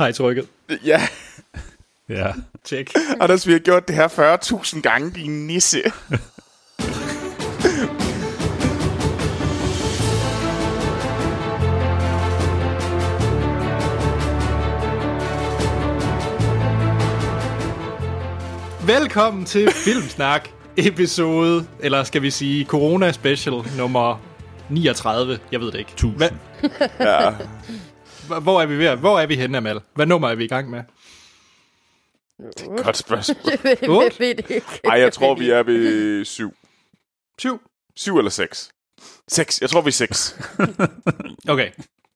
Har I trykket? Ja, Ja. Tjek. Anders, vi har gjort det her 40.000 gange, din nisse. Velkommen til Filmsnak episode, eller skal vi sige Corona Special nummer 39. Jeg ved det ikke. 1000. Hvad, Ja. Hvor er vi ved? Hvor er vi henne, Amal? Hvad nummer er vi i gang med? Godt spørgsmål. Jeg ved det ikke. Ej, jeg tror, vi er ved 7. Syv? 7 eller 6. 6. Jeg tror, vi er 6. Okay.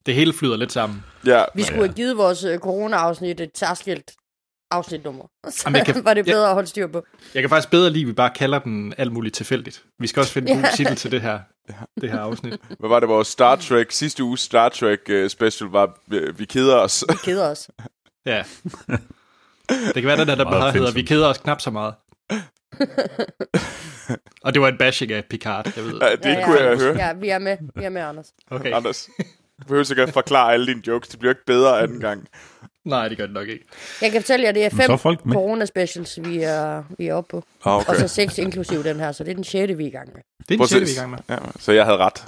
Det hele flyder lidt sammen. Ja, Vi skulle have givet vores øh, corona-afsnit et særskilt afsnitnummer. Så Jamen, jeg kan- var det jeg- bedre at holde styr på. Jeg kan faktisk bedre lide, at vi bare kalder den alt muligt tilfældigt. Vi skal også finde en god Ja. titel til det her, det her afsnit. hvad var det, vores Star Trek, sidste uge Star Trek uh, special var, vi, vi keder os. Vi keder os. Ja. Det kan være, den der Meget bare hedder, vi keder os knap så meget. Og det var en bashing af Picard, jeg ved. Ja, det kunne jeg høre. Ja, vi er med. Vi er med, Anders. Okay. Anders, du behøver sikkert forklare alle dine jokes. Det bliver ikke bedre anden gang. Nej, det gør det nok ikke. Jeg kan fortælle jer, det er Men så er fem folk med. corona-specials, vi er, vi er oppe på. Okay. Og så seks inklusiv den her, så det er den sjette, vi er i gang med. Det er Prøv en at sjette, vi er i gang med. Ja, så jeg havde ret.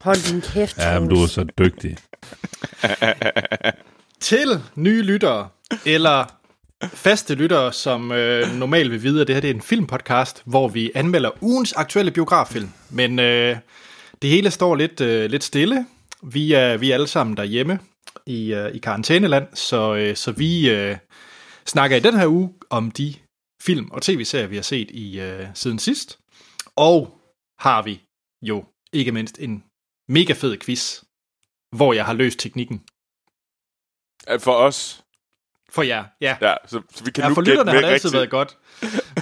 Hold din kæft, Ja, men du er så dygtig. Til nye lyttere, eller faste lyttere, som øh, normalt vil vide, at det her det er en filmpodcast, hvor vi anmelder ugens aktuelle biograffilm. Men øh, det hele står lidt, øh, lidt stille. Vi er, vi er alle sammen derhjemme i, øh, i karantæneland, så, øh, så vi øh, snakker i den her uge om de film og tv-serier, vi har set i øh, siden sidst. Og har vi jo ikke mindst en mega fed quiz, hvor jeg har løst teknikken Ja, For os, for jer. Ja, ja, så, så vi kan Ja, nu for lytterne har det altid rigtigt. været godt.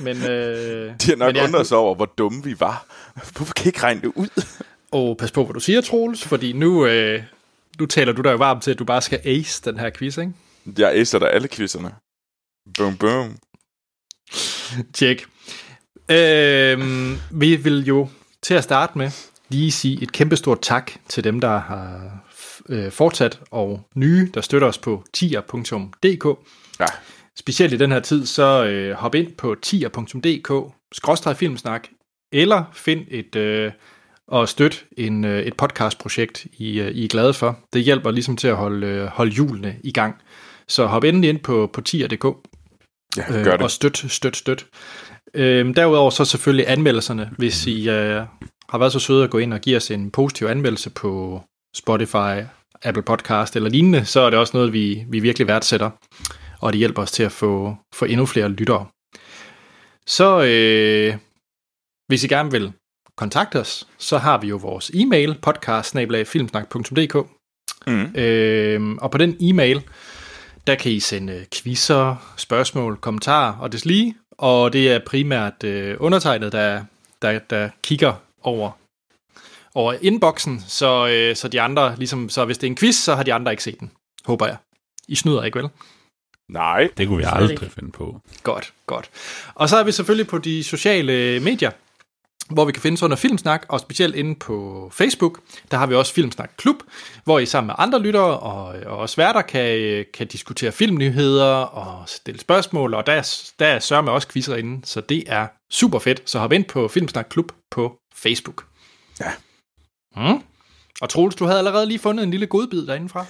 Men, øh, De har nok undret sig over, hvor dumme vi var. Hvorfor kan I ikke regne det ud? Og pas på, hvad du siger, Troels, fordi nu, øh, nu taler du dig jo varmt til, at du bare skal ace den her quiz, ikke? Jeg acer der alle quizzerne. Boom, boom. Tjek. Øh, vi vil jo til at starte med lige sige et kæmpestort tak til dem, der har øh, fortsat, og nye, der støtter os på tier.dk. Ja, Specielt i den her tid, så øh, hop ind på tier.dk, skråstrej filmsnak, eller find et øh, og støt en, øh, et podcastprojekt, I, øh, I er glade for. Det hjælper ligesom til at holde, øh, holde hjulene i gang. Så hop endelig ind på, på tier.dk ja gør det. og støt, støt, støt. Øh, derudover så selvfølgelig anmeldelserne. Hvis I øh, har været så søde at gå ind og give os en positiv anmeldelse på Spotify, Apple Podcast eller lignende, så er det også noget, vi, vi virkelig værdsætter, og det hjælper os til at få, få endnu flere lyttere. Så øh, hvis I gerne vil kontakte os, så har vi jo vores e-mail, podcast Mm. Øh, og på den e-mail, der kan I sende quizzer, spørgsmål, kommentarer og deslige. Og det er primært øh, undertegnet, der, der, der kigger over, over inboxen, så, øh, så de andre, ligesom, så hvis det er en quiz, så har de andre ikke set den, håber jeg. I snyder ikke, vel? Nej, Det kunne vi aldrig finde på. Godt, godt. Og så er vi selvfølgelig på de sociale medier, hvor vi kan finde under Filmsnak, og specielt inde på Facebook, der har vi også Filmsnak Klub, hvor I sammen med andre lyttere og, og også værter kan, kan diskutere filmnyheder og stille spørgsmål, og der er, der er sørme også quizzer inde, så det er super fedt. Så hop ind på Filmsnak Klub på Facebook. Ja. Mm. Og Troels, du havde allerede lige fundet en lille godbid derindefra.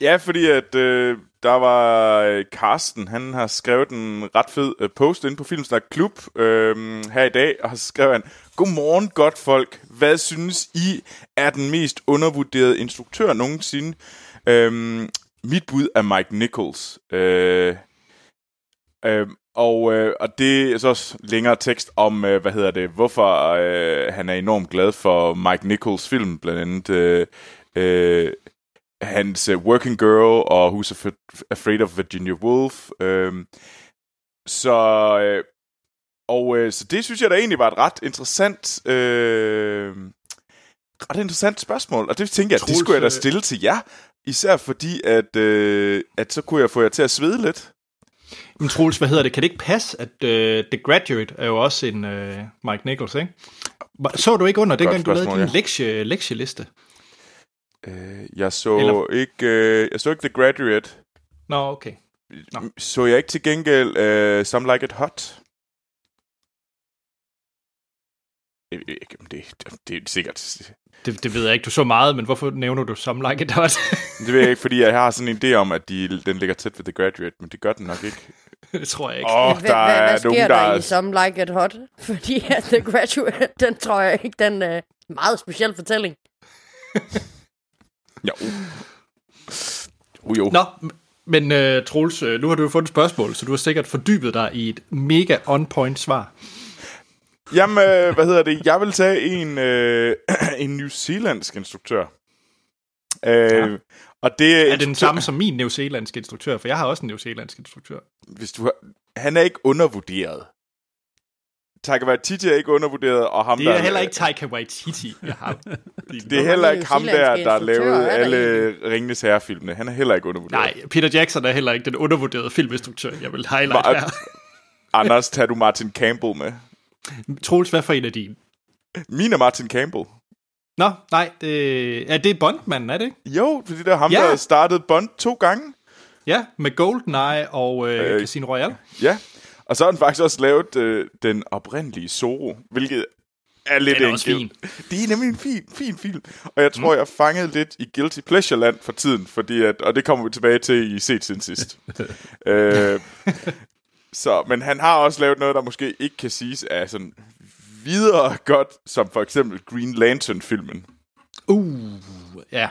Ja, fordi at øh, der var øh, Carsten, han har skrevet en ret fed øh, post inde på Filmsnak Klub øh, her i dag, og så skrev han, Godmorgen godt folk, hvad synes I er den mest undervurderede instruktør nogensinde? Øh, mit bud er Mike Nichols. Øh, øh, og, øh, og det er så også længere tekst om, øh, hvad hedder det, hvorfor øh, han er enormt glad for Mike Nichols film, blandt andet øh, øh, hans uh, Working Girl og Who's Af- Afraid of Virginia Woolf. Øhm, så, øh, og øh, så det synes jeg da egentlig var et ret interessant, øh, ret interessant spørgsmål. Og det tænker jeg, at det skulle jeg da øh, stille til jer. Især fordi, at, øh, at så kunne jeg få jer til at svede lidt. Men Troels, hvad hedder det? Kan det ikke passe, at uh, The Graduate er jo også en uh, Mike Nichols, ikke? Så du ikke under, dengang du lavede din ja. lektie, lektieliste? Øh, jeg så Eller- ikke, øh, jeg så ikke The Graduate. Nå, okay. Nå. Så jeg ikke til gengæld uh, Some Like It Hot? Jeg ved ikke, om det, det er sikkert. Det, det ved jeg ikke, du så meget, men hvorfor nævner du Some Like It Hot? Det ved jeg ikke, fordi jeg har sådan en idé om, at de, den ligger tæt ved The Graduate, men det gør den nok ikke. det tror jeg ikke. Åh, oh, hvad, der hvad, er hvad sker nogen, der, der... i Some Like It Hot? Fordi at The Graduate, den tror jeg ikke, den er uh, meget speciel fortælling. Jo. Uh, jo. Nå, men uh, Troels, uh, nu har du jo fået et spørgsmål, så du har sikkert fordybet dig i et mega on-point svar. Jamen, øh, hvad hedder det? Jeg vil tage en, øh, en New Zealandsk instruktør. Øh, ja. Og det Er det den samme som min neozelandske instruktør? For jeg har også en neozelandsk instruktør. Hvis du har, han er ikke undervurderet. Taika Waititi er ikke undervurderet, og ham Det der... er heller ikke Taika Waititi, jeg har. Det er heller ikke ham der, der har instruktører lavet er der alle Ringenes Herre-filmene. Han er heller ikke undervurderet. Nej, Peter Jackson er heller ikke den undervurderede filminstruktør, jeg vil highlight Meget- her. Anders, tager du Martin Campbell med? Troels, hvad for en af dine? Min er Martin Campbell. Nå, nej, det, er det Bondmanden, er det ikke? Jo, fordi det er ham, Ja. der startede Bond to gange. Ja, med GoldenEye og øh, Øh, Casino Royale. Ja, og så har han faktisk også lavet øh, den oprindelige Zorro, hvilket er lidt Den er enkelt. Det er nemlig en fin, fin film. Og jeg tror, mm. jeg fangede lidt i Guilty Pleasure-land for tiden, fordi at, og det kommer vi tilbage til i set siden sidst. øh, så, men han har også lavet noget, der måske ikke kan siges er sådan videre godt, som for eksempel Green Lantern-filmen. Uh, ja.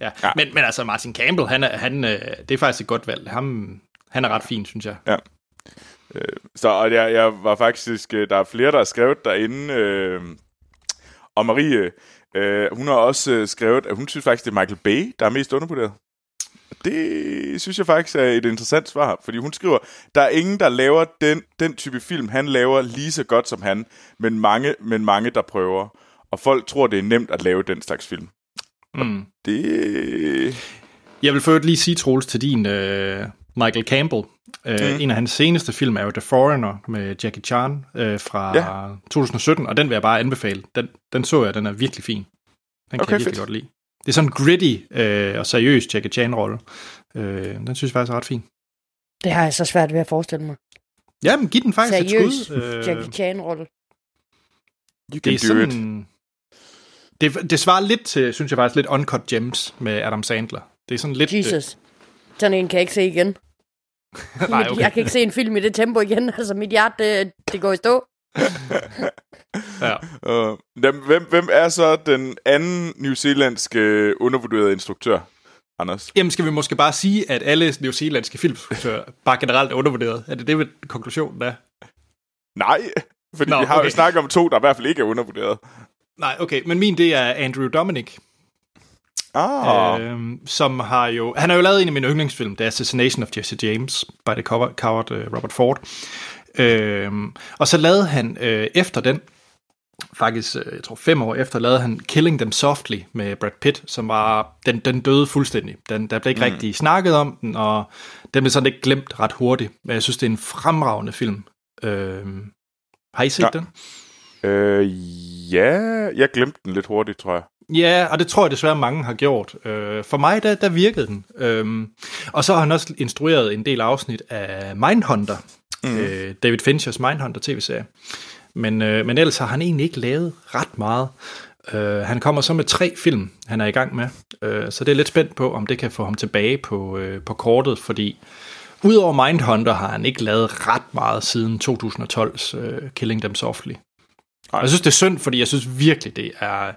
Ja, Ja. Men, men altså Martin Campbell, han er, han, øh, det er faktisk et godt valg. Ham, han er ret fin, synes jeg. Ja. Øh, så og jeg, jeg var faktisk, øh, der er flere, der har skrevet derinde, øh, og Marie, øh, hun har også øh, skrevet, at hun synes faktisk, det er Michael Bay, der er mest undervurderet. Det synes jeg faktisk er et interessant svar, fordi hun skriver, der er ingen, der laver den, den type film, han laver lige så godt som han, men mange, men mange, der prøver. Og folk tror, det er nemt at lave den slags film. Mm. Det... Jeg vil først lige sige, Troels, til din øh, Michael Campbell. Øh, mm. En af hans seneste film er jo The Foreigner med Jackie Chan øh, fra Ja. ja. 2017, og den vil jeg bare anbefale. Den, den så jeg, den er virkelig fin. Den kan Okay, jeg virkelig fedt. godt lide. Det er sådan en gritty øh, og seriøs Jackie Chan-rolle. Øh, den synes jeg faktisk er ret fin. Det har jeg så svært ved at forestille mig. Ja, men giv den faktisk Seriøs et skud. Øh, Jackie Chan-rolle. You det can er do it. sådan... Det, det svarer lidt til, synes jeg faktisk, lidt Uncut Gems med Adam Sandler. Det er sådan lidt... Jesus. Sådan en kan jeg ikke se igen. Nej, okay. Jeg kan ikke se en film i det tempo igen. Altså, mit hjerte, det, det går i stå. Ja. Uh, hvem, hvem er så den anden New Zealandske undervurderede instruktør, Anders? Jamen, skal vi måske bare sige, at alle newzealandske filminstruktører bare generelt er undervurderet? Er det det, konklusionen er? Nej, fordi Nå, vi har jo okay. snakket om to, der i hvert fald ikke er undervurderet. Nej, okay, men min det er Andrew Dominic, Ah, øh, som har jo... Han har jo lavet en af mine yndlingsfilm, The Assassination of Jesse James, by the coward uh, Robert Ford. Øh, og så lavede han øh, efter den, faktisk, øh, jeg tror fem år efter, lavede han Killing Them Softly med Brad Pitt, som var, den, den døde fuldstændig. Den, der blev ikke mm. rigtig snakket om den, og den blev sådan lidt glemt ret hurtigt. Men jeg synes, det er en fremragende film. Øh, har I set Ja. den? øh, ja, jeg glemte den lidt hurtigt, tror jeg. Ja, og det tror jeg desværre mange har gjort. Øh, for mig, der, der virkede den. Øhm, og så har han også instrueret en del afsnit af Mindhunter. Mm. Øh, David Finchers Mindhunter tv-serie. Men, øh, men ellers har han egentlig ikke lavet ret meget. Øh, han kommer så med tre film, han er i gang med. Øh, så det er lidt spændt på, om det kan få ham tilbage på, øh, på kortet, fordi udover Mindhunter har han ikke lavet ret meget siden 2012's øh, Killing Them Softly. Og jeg synes, det er synd, fordi jeg synes virkelig, det er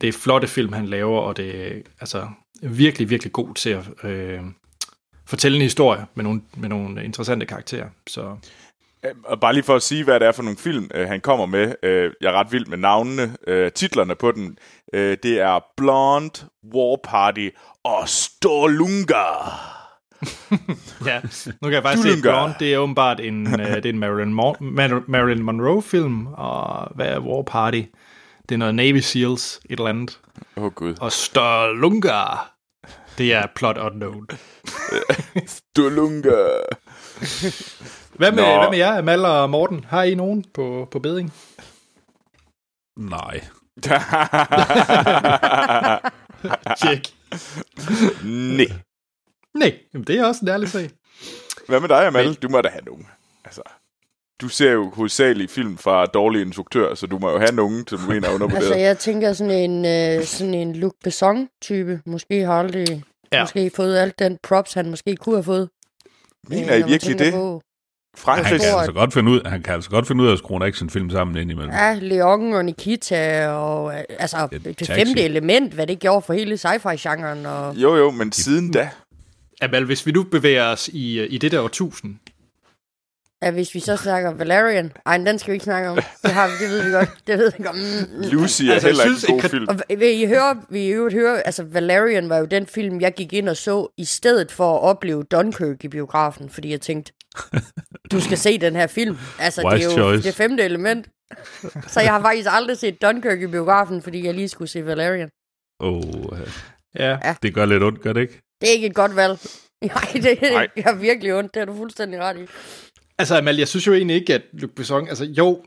det er flotte film, han laver, og det er altså, virkelig, virkelig god til at øh, fortælle en historie med nogle, med nogle interessante karakterer. Så Øh, Og bare lige for at sige, hvad det er for nogle film, øh, han kommer med. Øh, jeg er ret vild med navnene. Øh, titlerne på den, øh, det er Blonde, War Party og Storlunga. ja, nu kan jeg faktisk se, at Tulunga. Blonde, det er åbenbart en, øh, det er en Marilyn, Mon- Mar- Marilyn Monroe-film, og hvad er War Party? Det er noget Navy Seals, et eller andet. Åh oh, gud. Og Størlunga, det er plot unknown. Storlunga. Hvad med, Nå. hvad med jer, Amal og Morten? Har I nogen på, på beding? Nej. Tjek. Nej. Nej, det er også en ærlig sag. Hvad med dig, Amal? Du må da have nogen. Altså, du ser jo hovedsageligt film fra dårlige instruktører, så du må jo have nogen, som du mener er undervurderet. Altså, jeg tænker sådan en, øh, sådan en Luc Besson-type. Måske har aldrig Ja. måske fået alt den props, han måske kunne have fået. Mener Øh, I virkelig det? På, Frankrig, Han kan, altså godt finde ud, han kan altså godt finde ud af at skrue en actionfilm sammen indimellem. ja, Leon og Nikita, og øh, altså, det Taxi. femte element, hvad det gjorde for hele sci-fi-genren. Og... Jo, jo, men siden da... Amal, hvis vi nu bevæger os i, øh, i det der årtusind, Ja, hvis vi så snakker Valerian. Ej, den skal vi ikke snakke om. Det, har vi, det ved vi godt. Det ved vi godt. Mm. Lucy er Altså, heller ikke en god kri- film. Og vil I høre, vil I øvrigt høre, altså Valerian var jo den film, jeg gik ind og så, i stedet for at opleve Dunkirk i biografen, fordi jeg tænkte, du skal se den her film. Altså, det Wise er jo choice. det femte element. Så jeg har faktisk aldrig set Dunkirk i biografen, fordi jeg lige skulle se Valerian. Oh, ja. det gør lidt ondt, gør det ikke? Det er ikke et godt valg. Nej, det Nej. gør virkelig ondt. Det har du fuldstændig ret i. Altså, Amal, jeg synes jo egentlig ikke, at Luc Besson... Altså, jo,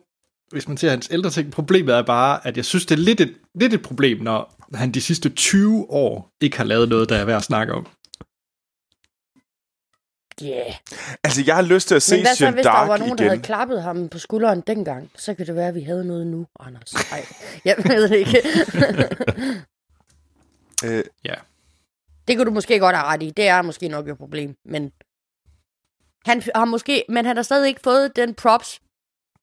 hvis man ser hans ældre ting, problemet er bare, at jeg synes, det er lidt et, lidt et problem, når han de sidste 20 år ikke har lavet noget, der er værd at snakke om. Yeah. Altså, jeg har lyst til at se Men hvad så, Jeanne hvis der var nogen, der havde igen. klappet ham på skulderen dengang? Så kan det være, at vi havde noget nu, Anders. Nej, jeg ved det ikke. Øh, Ja. Det kunne du måske godt have ret i. Det er måske nok et problem. Men han har måske, men han har stadig ikke fået den props,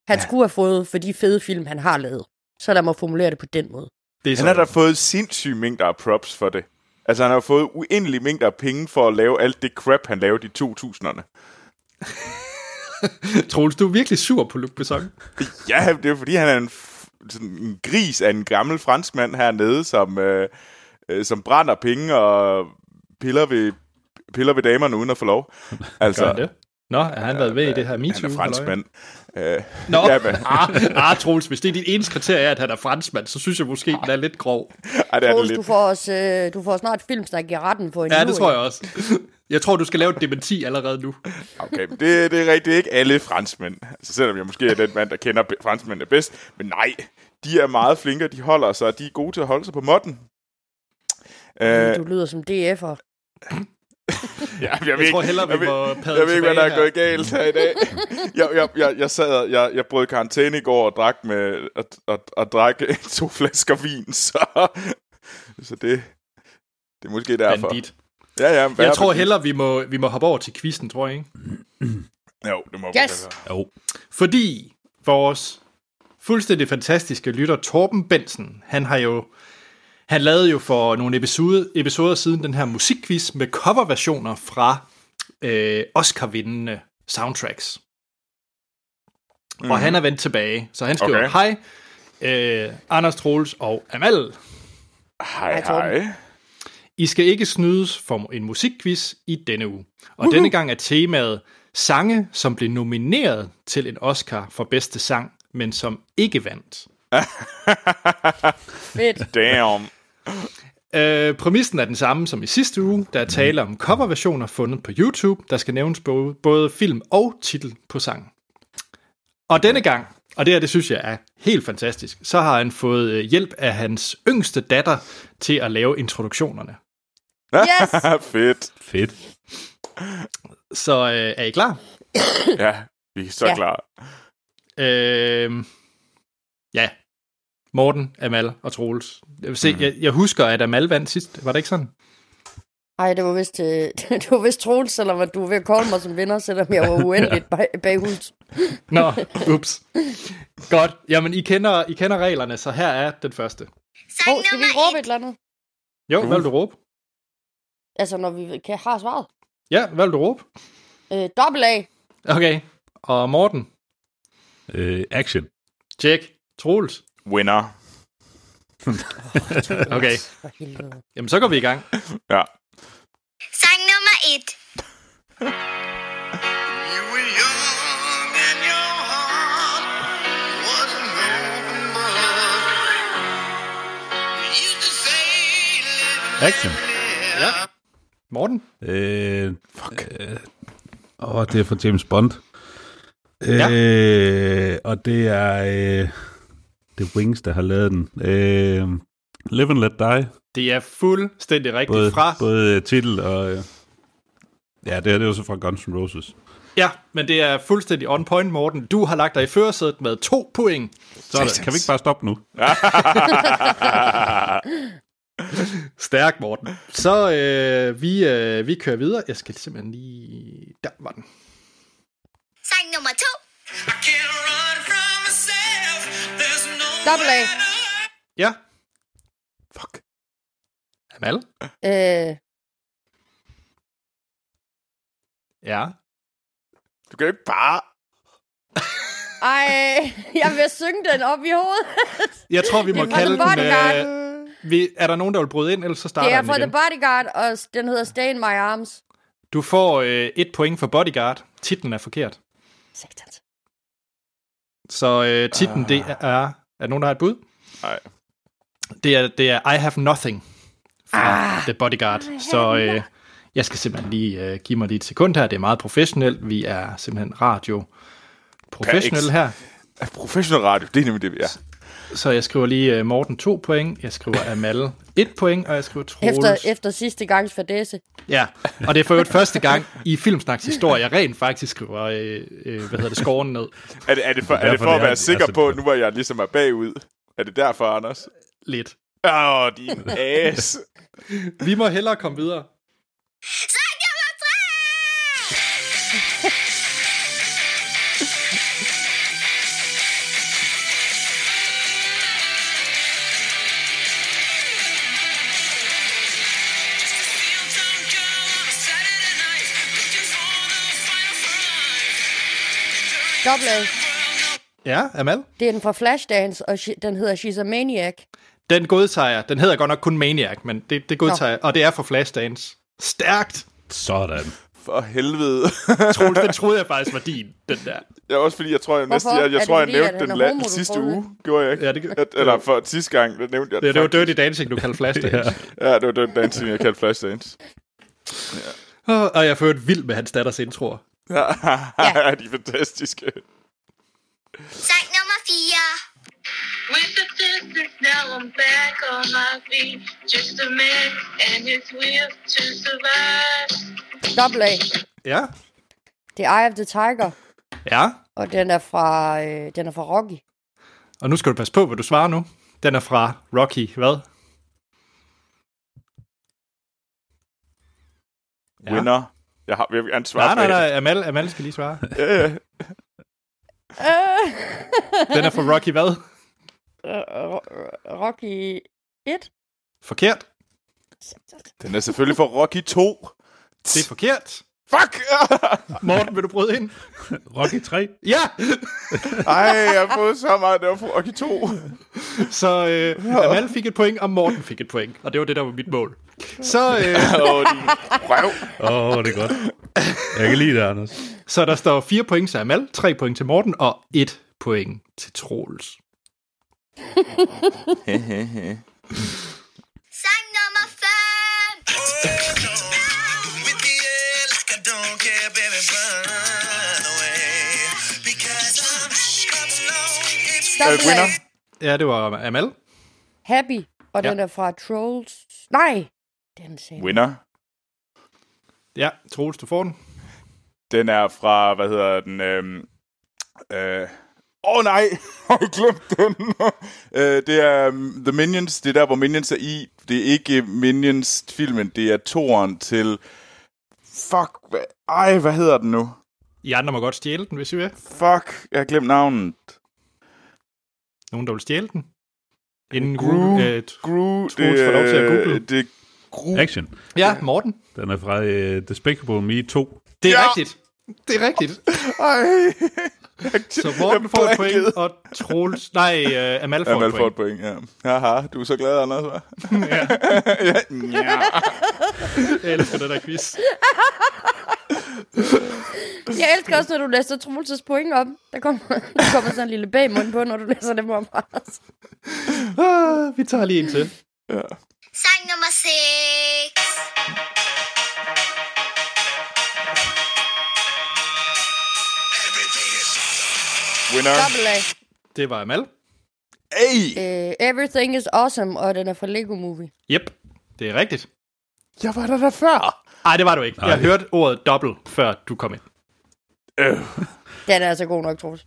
han ja. skulle have fået for de fede film, han har lavet. Så lad mig formulere det på den måde. Det er han har da fået sindssyge mængder af props for det. Altså, han har fået uendelige mængder af penge for at lave alt det crap, han lavede i 2000'erne. Troels, du er virkelig sur på Luc Besson. Ja, det er fordi, han er en, sådan en gris af en gammel franskmand hernede, som, øh, øh, som brænder penge og piller ved, piller ved damerne uden at få lov. Altså, Gør han det? Nå, har han været med i det her MeToo? han er franskmand. Øh, Nå, Ja, men- ah, ah, Troels, hvis det er dit eneste kriterie, at han er franskmand, så synes jeg måske, den er lidt grov. ej, det er det Troels, lidt. du får, os, øh, du får snart filmsnak i retten på en Ja, nu, det tror jeg også. Jeg tror, du skal lave et dementi allerede nu. Okay, men det, det er rigtigt. Det er ikke alle franskmænd. Altså, selvom jeg måske er den mand, der kender franskmændene bedst. Men nej, de er meget flinke, de holder sig, de er gode til at holde sig på måtten. Øh, Du lyder som DF'er. ja, jeg, Jeg tror hellere, vi jeg, ved, må padle jeg ved ikke, hvad der er gået galt her i dag. Jeg, jeg, jeg, jeg sad, jeg, jeg brød karantæne i går og drak, med, og, og, og drak to flasker vin, så, så det, det er måske derfor. Bandit. Ja, ja, Jeg tror hellere, vi må, vi må hoppe over til quizzen, tror jeg ikke? Jo, det må Yes! Jo. Fordi vores fuldstændig fantastiske lytter, Torben Bensen, han har jo han lavede jo for nogle episoder, episoder siden den her musikquiz med coverversioner fra øh, Oscar-vindende soundtracks. Mm. Og han er vendt tilbage, så han skriver, Mhm. Okay. hej, øh, Anders Troels og Amal. Hej, Hej. I skal ikke snydes for en musikquiz i denne uge. Og denne gang er temaet sange, som blev nomineret til en Oscar for bedste sang, men som ikke vandt. Fedt. Damn. Øh, præmissen er den samme som i sidste uge. Der er tale om coverversioner fundet på YouTube. Der skal nævnes både, både film og titel på sangen. Og denne gang, og det her det synes jeg er helt fantastisk, så har han fået øh, hjælp af hans yngste datter til at lave introduktionerne. Yes! Fedt. Fedt. Så øh, er I klar? Ja, vi er så Ja. ja. klar. Øh, ja. Morten, Amal og Troels. Jeg, vil se, Mhm. jeg, jeg husker, at Amal vandt sidst. Var det ikke sådan? Ej, det var vist, øh, det var vist Troels, selvom du var ved at kolde mig som vinder, selvom jeg var uendeligt bag, bagud. Nå, ups. Godt. Jamen, I kender, I kender reglerne, så her er den første. Hov, skal vi råbe et eller andet? Jo, hvad vil du råbe? Altså, når vi kan, har svaret. Ja, hvad vil du råbe? Øh, dobbelt A. Okay. Og Morten? Øh, action. Tjek. Troels? Winner. Okay. Jamen, så går vi i gang. Ja. Sang nummer et. Action. Ja. Morten? Øh, Fuck. Øh, åh, det er fra James Bond. Ja. Øh, og det er... Øh, det er Wings, der har lavet den. Øh, Live and Let Die. Det er fuldstændig rigtigt Både, fra... både titel og... Øh, Ja, det her det er jo så fra Guns N' Roses. Ja, men det er fuldstændig on point, Morten. Du har lagt dig i førersædet med to point. Så er kan vi ikke bare stoppe nu? Stærk, Morten. Så øh, vi, øh, vi kører videre. Jeg skal simpelthen lige... Der var den. Sang nummer to. I can't run from Double A. Ja, Fuck. Amal. Øh, Ja. Du kan ikke bare... ej, jeg vil synge den op i hovedet. Jeg tror, vi må Det er kalde den... Øh, vi, er der nogen, der vil bryde ind, ellers så starter Det er den fra. The Bodyguard, og den hedder Stay in My Arms. Du får øh, et point for Bodyguard. Titlen er forkert. Satans. Så øh, titlen, Ah. det er... Er der nogen, der har et bud? Nej. Det er, det er I Have Nothing fra Ah. The Bodyguard. Så øh, jeg skal simpelthen lige øh, give mig lige et sekund her. Det er meget professionelt. Vi er simpelthen radio professionelle her. Professionel radio, det er nemlig det, vi er. Så jeg skriver lige øh, Morten 2 point. Jeg skriver Amal 1 point, og jeg skriver Troels. Efter, efter sidste gangs fadese. Ja, og det er for øvrigt første gang i Filmsnaks historie, jeg rent faktisk skriver, øh, øh, hvad hedder det, scoren ned. Er det, er det for, er det for at være sikker altså- på, nu hvor jeg ligesom er bagud? Er det derfor, Anders? Lidt. Åh, oh, din ass. Vi må hellere komme videre. Sang fry. Double A. Ja, Amal? Det er den fra Flashdance, og den hedder She's a Maniac. Den godtager jeg. Den hedder godt nok kun Maniac, men det, det godtager jeg. Og det er for Flashdance. Stærkt. Sådan. For helvede. Troels, den troede jeg faktisk var din, den der. Ja, også fordi jeg tror, jeg næsten, Hvorfor? jeg, jeg, tror, jeg fordi, nævnte den er la- homo, sidste uge. Gjorde jeg ikke? Ja, det- At, eller for sidste gang, der nævnte jeg Det, det var faktisk. Dirty Dancing, du kaldte Flashdance. ja. Ja, det var Dirty Dancing, jeg kaldte Flashdance. Og jeg har ført vild med hans datters introer. Ja, Ja. de er fantastiske. Sang nummer fire. With the distance, now I'm back on my feet. Just a man and his will to survive. Double A. Ja. Det er Eye of the Tiger, Ja. og den er fra, øh, den er fra Rocky. Og nu skal du passe på, hvad du svarer nu. Den er fra Rocky, hvad? Ja. Winner. Jeg, har, jeg vil gerne svare Nej, nej, nej, Amal, Amal skal lige svare. Ja, ja. Øh, Den er fra Rocky, hvad? Rocky 1? Forkert. Den er selvfølgelig for Rocky 2. Det er forkert. Fuck! Morten, vil du bryde ind? Rocky 3. Ja! Ej, jeg har fået så meget, det var for Rocky 2. Så øh, Amal fik et point, og Morten fik et point. Og det var det, der var mit mål. Så, øh, Åh, din røv. Åh, oh, det er godt. Jeg kan lide det, Anders. så der står fire point til Amal, tre point til Morten, og et point til Troels. Sang nummer fem. With the air like I don't care, baby, run away. Because I'm coming along. It's Øh, Double A. winner. Ja, det var Amal. Happy, og Ja. den er fra Trolls. Nej, den sagde Winner. Ja, Troels, du får den. Den er fra, hvad hedder den? Øhm, øh, Åh oh, nej, har jeg glemt den? øh, det er um, The Minions, det er der, hvor Minions er i. Det er ikke Minions-filmen, det er toren til... Fuck, hvad, ej, hvad hedder den nu? I andre må godt stjæle den, hvis I vil. Fuck, jeg har glemt navnet. Nogen, der vil stjæle den. Inden Gru. Gru, øh, Gru, får lov til at google. det Gru. Action. ja, Morten. Den er fra uh, Despicable Me 2. Det er Ja. rigtigt. Det er rigtigt. Ej. Så Morten får et point, og Troels... Nej, uh, Amal får Amal et får et point. point, ja. Haha, du er så glad, Anders, hva'? Ja, ja. jeg elsker den der quiz. Jeg elsker også, når du læser Troels' point op. Der kommer, der kommer sådan en lille bagmund på, når du læser dem op. Anders. Ah, vi tager lige en til. Sang nummer seks. Winner. Double A. Det var Amal. Hey! Uh, Everything is Awesome, og den er fra Lego Movie. Yep, det er rigtigt. Jeg var der der før. Nej, det var du ikke. Jeg Nej. hørte ordet dobbelt, før du kom ind. Øh, Den er altså god nok, Troels.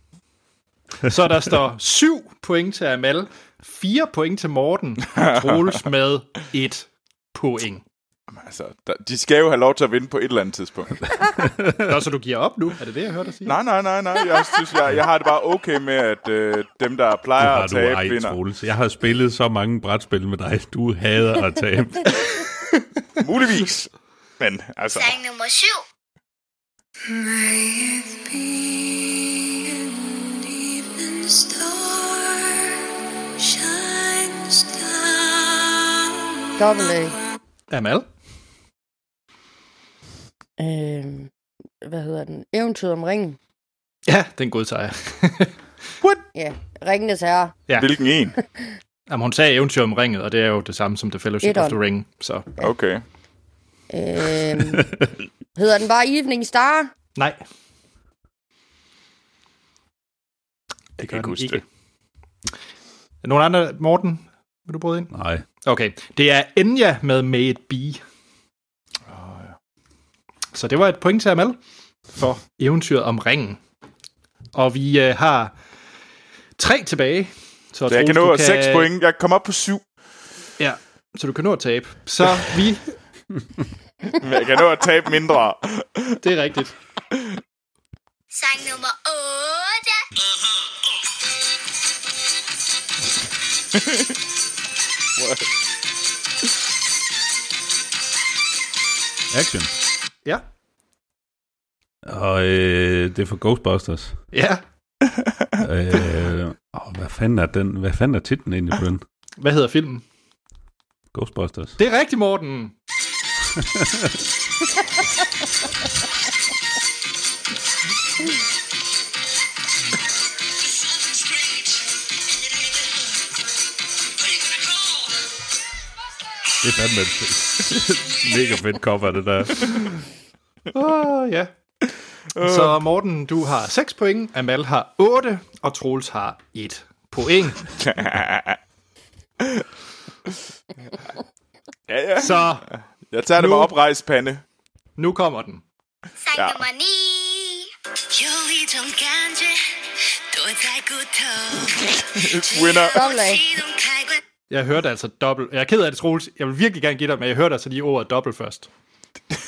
Så der står 7 point til Amal, 4 point til Morten, Troels med 1 point. altså, der, de skal jo have lov til at vinde på et eller andet tidspunkt. Nå, så du giver op nu? Er det det, jeg hørte dig sige? Nej, nej, nej, nej. Jeg synes, jeg, jeg har det bare okay med, at øh, dem, der plejer har at du tabe, ej, vinder. Troels. Jeg har spillet så mange brætspil med dig. Du hader at tabe. Muligvis. Men altså, Sang nummer syv. Dobbelt A. Amal? Øh, hvad hedder den? Eventyret om ringen. Ja, den godtager jeg. Ja, Ringenes Herre. Ja. hvilken en? Jamen, hun sagde eventyr om ringet, og det er jo det samme som The Fellowship of the Ring. Så Okay. Øh, hedder den bare Evening Star? nej. Jeg gør kan ikke huske ikke. det. Nogle andre, Morten? Vil du bryde ind? Nej. Okay, det er Enya med May It Be. Så det var et point til Amal for eventyret om ringen. Og vi øh, har tre tilbage. Så, Så jeg kan Troels, nå du 6 point. Jeg kom op på 7. Ja, så du kan nå at tabe. Så vi, Men jeg kan nå at tabe mindre. det er rigtigt. Sang nummer 8. Action. Ja, Og øh, det er for Ghostbusters. ja. øh, åh, hvad fanden er den? Hvad fanden er titlen egentlig på den? Hvad hedder filmen? Ghostbusters. Det er rigtigt, Morten. Det er fandme et mega fedt cover, det der. Åh, ja. Øh. Så Morten, du har 6 point, Amal har 8, og Troels har 1 point. ja, ja. Så... Jeg tager det med oprejst pande. Nu kommer den. Ja. Winner. Jeg hørte altså dobbelt. Jeg er ked af det, Troels. Jeg vil virkelig gerne give dig, men jeg hørte altså lige ordet dobbelt først.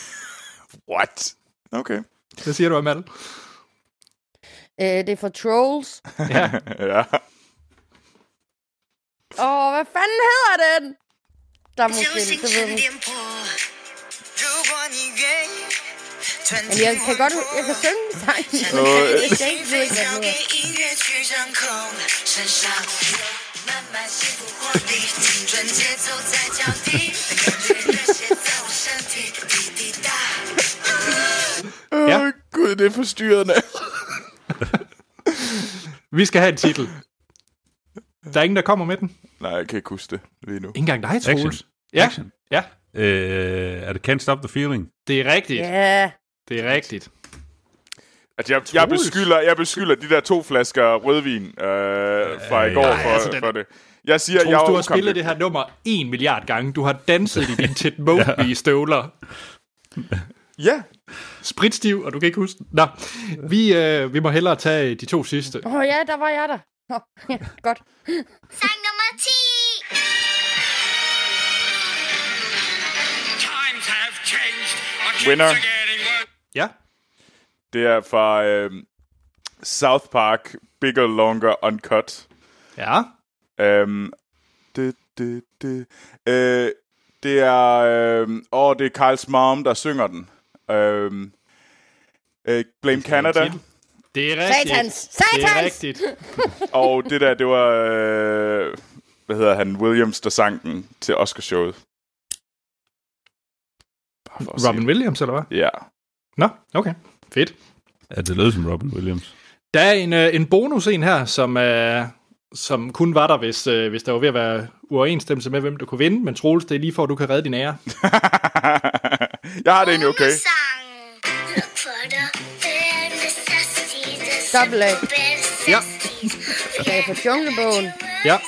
What? Okay. Hvad siger du, Amal? Øh, det er for trolls. ja. ja. Åh, hvad fanden hedder den? Der er måske, det ved jeg. Men jeg kan godt, jeg kan synge sangen, men jeg kan ikke vide, hvad den hedder. 音乐去掌控身上慢慢幸福活力，青春节奏在脚底，感觉热血在我身体滴滴答。 Ja. Åh, Gud, det er forstyrrende. Vi skal have en titel. Der er ingen, der kommer med den. Nej, jeg kan ikke huske det lige nu. Ikke engang dig, Troels. Action. Ja, Action. ja. Øh, er det Can't Stop the Feeling? Det er rigtigt. Ja, Det er rigtigt. Altså, jeg, jeg, beskylder, jeg beskylder de der to flasker rødvin øh, fra i går ja, for, altså, den- for det. Jeg siger, jeg Troels, er du har spillet det her nummer en milliard gange. Du har danset i dine Ted Mosby støvler. Ja, Spritstiv, og du kan ikke huske den. Nå, vi, øh, vi må hellere tage de to sidste. Åh oh, ja, der var jeg der. Ja, godt. Sang nummer 10. Times have changed. Our kids Winner. Ja, det er fra øh, South Park, Bigger, Longer, Uncut. ja. Øhm, det, det, det. Øh, det er, øh, åh, det er Carls mom, der synger den. Øhm, øh, Blame Canada. Det er rigtigt. Satans! Det er Satans! rigtigt. Og det der, det var, øh, hvad hedder han, Williams, der sang den til Oscarshowet. Robin Williams, eller hvad? Ja. Nå, okay. Fedt. Ja, det lød som Robin Williams. Der er en, øh, en bonus en her, som, øh, som kun var der, hvis, øh, hvis der var ved at være uoverensstemmelse med, hvem du kunne vinde. Men Troels, det er lige for, at du kan redde din ære. jeg har det egentlig okay. Double A. Ja. Det er for Junglebogen. Ja,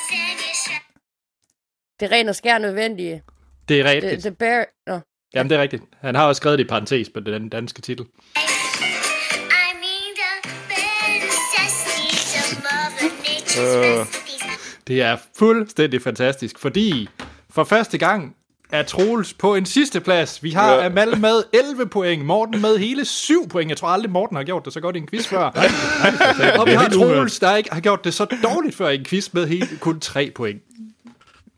Det er ren og skær nødvendige. det er Det, rigtigt. det bare... Nå. Jamen, det er rigtigt. Han har også skrevet det i parentes på den danske titel. Recipes. Det er fuldstændig fantastisk, fordi for første gang er Troels på en sidste plads. Vi har Ja. Amal med 11 point, Morten med hele 7 point. Jeg tror aldrig, Morten har gjort det så godt i en quiz før. Og vi har. Troels, der ikke har gjort det så dårligt før i en quiz med hele kun 3 point.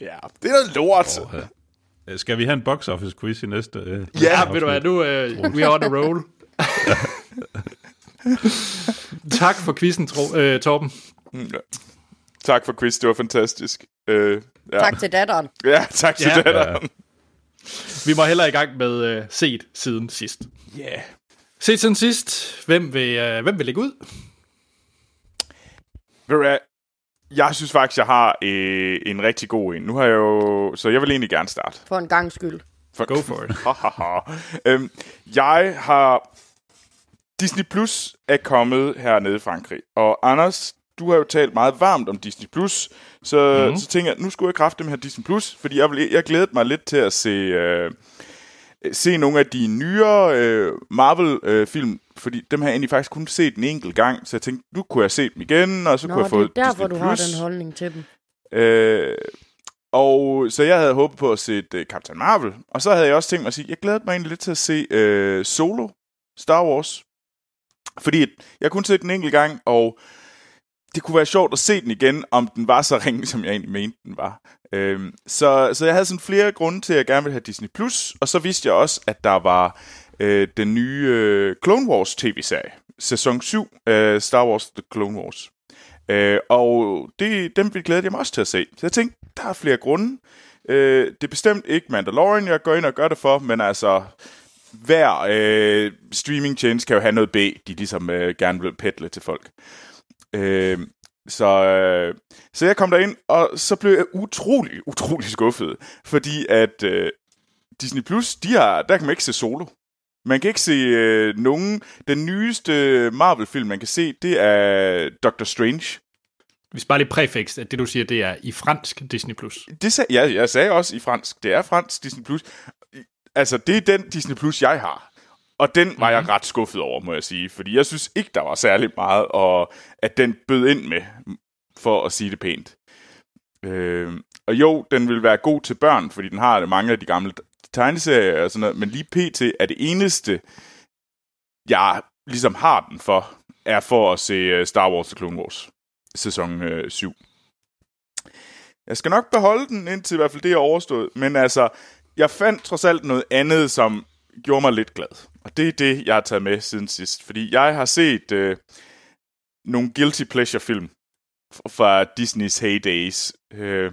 Ja, det er noget lort. Øh, Skal vi have en box office quiz i næste? Øh, Ja, afsnit? ved du hvad, nu uh, we are on a roll. tak for quizzen, Tro, uh, Torben. Tak for quiz, det var fantastisk. Øh, ja. Tak til datteren. Ja, tak til Ja. ja. datteren. Vi må heller i gang med uh, set siden sidst. Ja. Yeah. Set siden sidst, hvem vil, uh, hvem vil lægge ud? Ved du hvad? Jeg synes faktisk, jeg har øh, en rigtig god en. Nu har jeg jo... Så jeg vil egentlig gerne starte. For en gang skyld. For, Go for it. øhm, jeg har... Disney Plus er kommet hernede i Frankrig. Og Anders, du har jo talt meget varmt om Disney Plus. Så, mm. så tænker jeg, nu skulle jeg kræfte med her Disney Plus. Fordi jeg, vil, jeg glædede mig lidt til at se... Øh, se nogle af de nyere øh, Marvel-film, fordi dem har jeg egentlig faktisk kun set en enkelt gang, så jeg tænkte, nu kunne jeg se dem igen, og så Nå, kunne jeg det få er derfor, Disney du har Plus. den holdning til dem. Øh, og så jeg havde håbet på at se uh, Captain Marvel, og så havde jeg også tænkt mig at sige, jeg glæder mig egentlig lidt til at se uh, Solo Star Wars. Fordi jeg kunne se den en enkelt gang, og det kunne være sjovt at se den igen, om den var så ringe, som jeg egentlig mente, den var. Øhm, så, så jeg havde sådan flere grunde til, at jeg gerne ville have Disney+, Plus, og så vidste jeg også, at der var øh, den nye øh, Clone Wars tv-serie, sæson 7 øh, Star Wars The Clone Wars. Øh, og det, dem glæder jeg mig også til at se. Så jeg tænkte, der er flere grunde. Øh, det er bestemt ikke Mandalorian, jeg går ind og gør det for, men altså, hver øh, streaming-tjeneste kan jo have noget B, de ligesom øh, gerne vil peddle til folk. Øh, så, øh, så jeg kom derind, og så blev jeg utrolig, utrolig skuffet, fordi at øh, Disney Plus, de har, der kan man ikke se solo. Man kan ikke se øh, nogen... Den nyeste Marvel-film, man kan se, det er Doctor Strange. Vi skal bare lige præfix, at det du siger, det er i fransk Disney+. Plus. Det sag, ja, jeg sagde også i fransk. Det er fransk Disney Plus. Altså, det er den Disney Plus, jeg har. Og den var jeg ret skuffet over, må jeg sige. Fordi jeg synes ikke, der var særlig meget, og at den bød ind med, for at sige det pænt. Øh, og jo, den vil være god til børn, fordi den har mange af de gamle tegneserier og sådan noget. Men lige pt. er det eneste, jeg ligesom har den for, er for at se øh, Star Wars og Clone Wars sæson øh, 7. Jeg skal nok beholde den, indtil i hvert fald det er overstået. Men altså, jeg fandt trods alt noget andet, som gjorde mig lidt glad. Og det er det, jeg har taget med siden sidst. Fordi jeg har set øh, nogle guilty pleasure film fra Disneys heydays. Øh,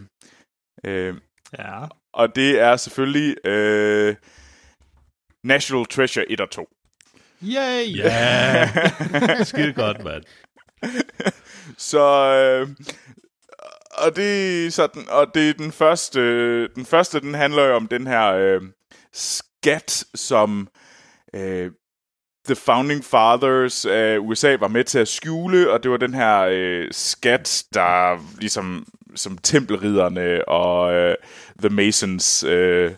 øh, Ja. og det er selvfølgelig øh, National Treasure 1 og 2. Yay! Ja, skide godt, mand. Så øh, og det er sådan og det er den første øh, den første den handler jo om den her øh, skat som øh, The Founding Fathers af USA var med til at skjule, og det var den her øh, skat, der ligesom som tempelridderne og øh, The Masons øh,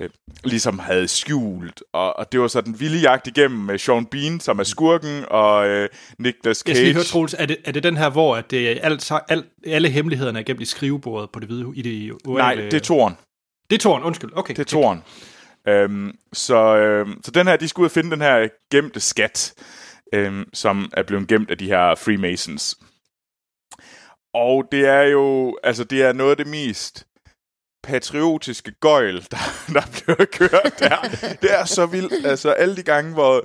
øh, ligesom havde skjult. Og, og det var så den vilde jagt igennem med Sean Bean, som er skurken, og øh, Nicolas Jeg Cage. skal lige høre, Troels, er det, er det den her, hvor at det alt, alt, alle hemmelighederne er gemt i skrivebordet på det hvide i det Nej, uale- det er toren. Det er tårn, undskyld. Okay. Det er toren. Øhm, så, øhm, så den her, de skulle ud og finde den her gemte skat, øhm, som er blevet gemt af de her Freemasons. Og det er jo, altså det er noget af det mest patriotiske gøjl, der, der bliver kørt der. Det er så vildt. Altså alle de gange, hvor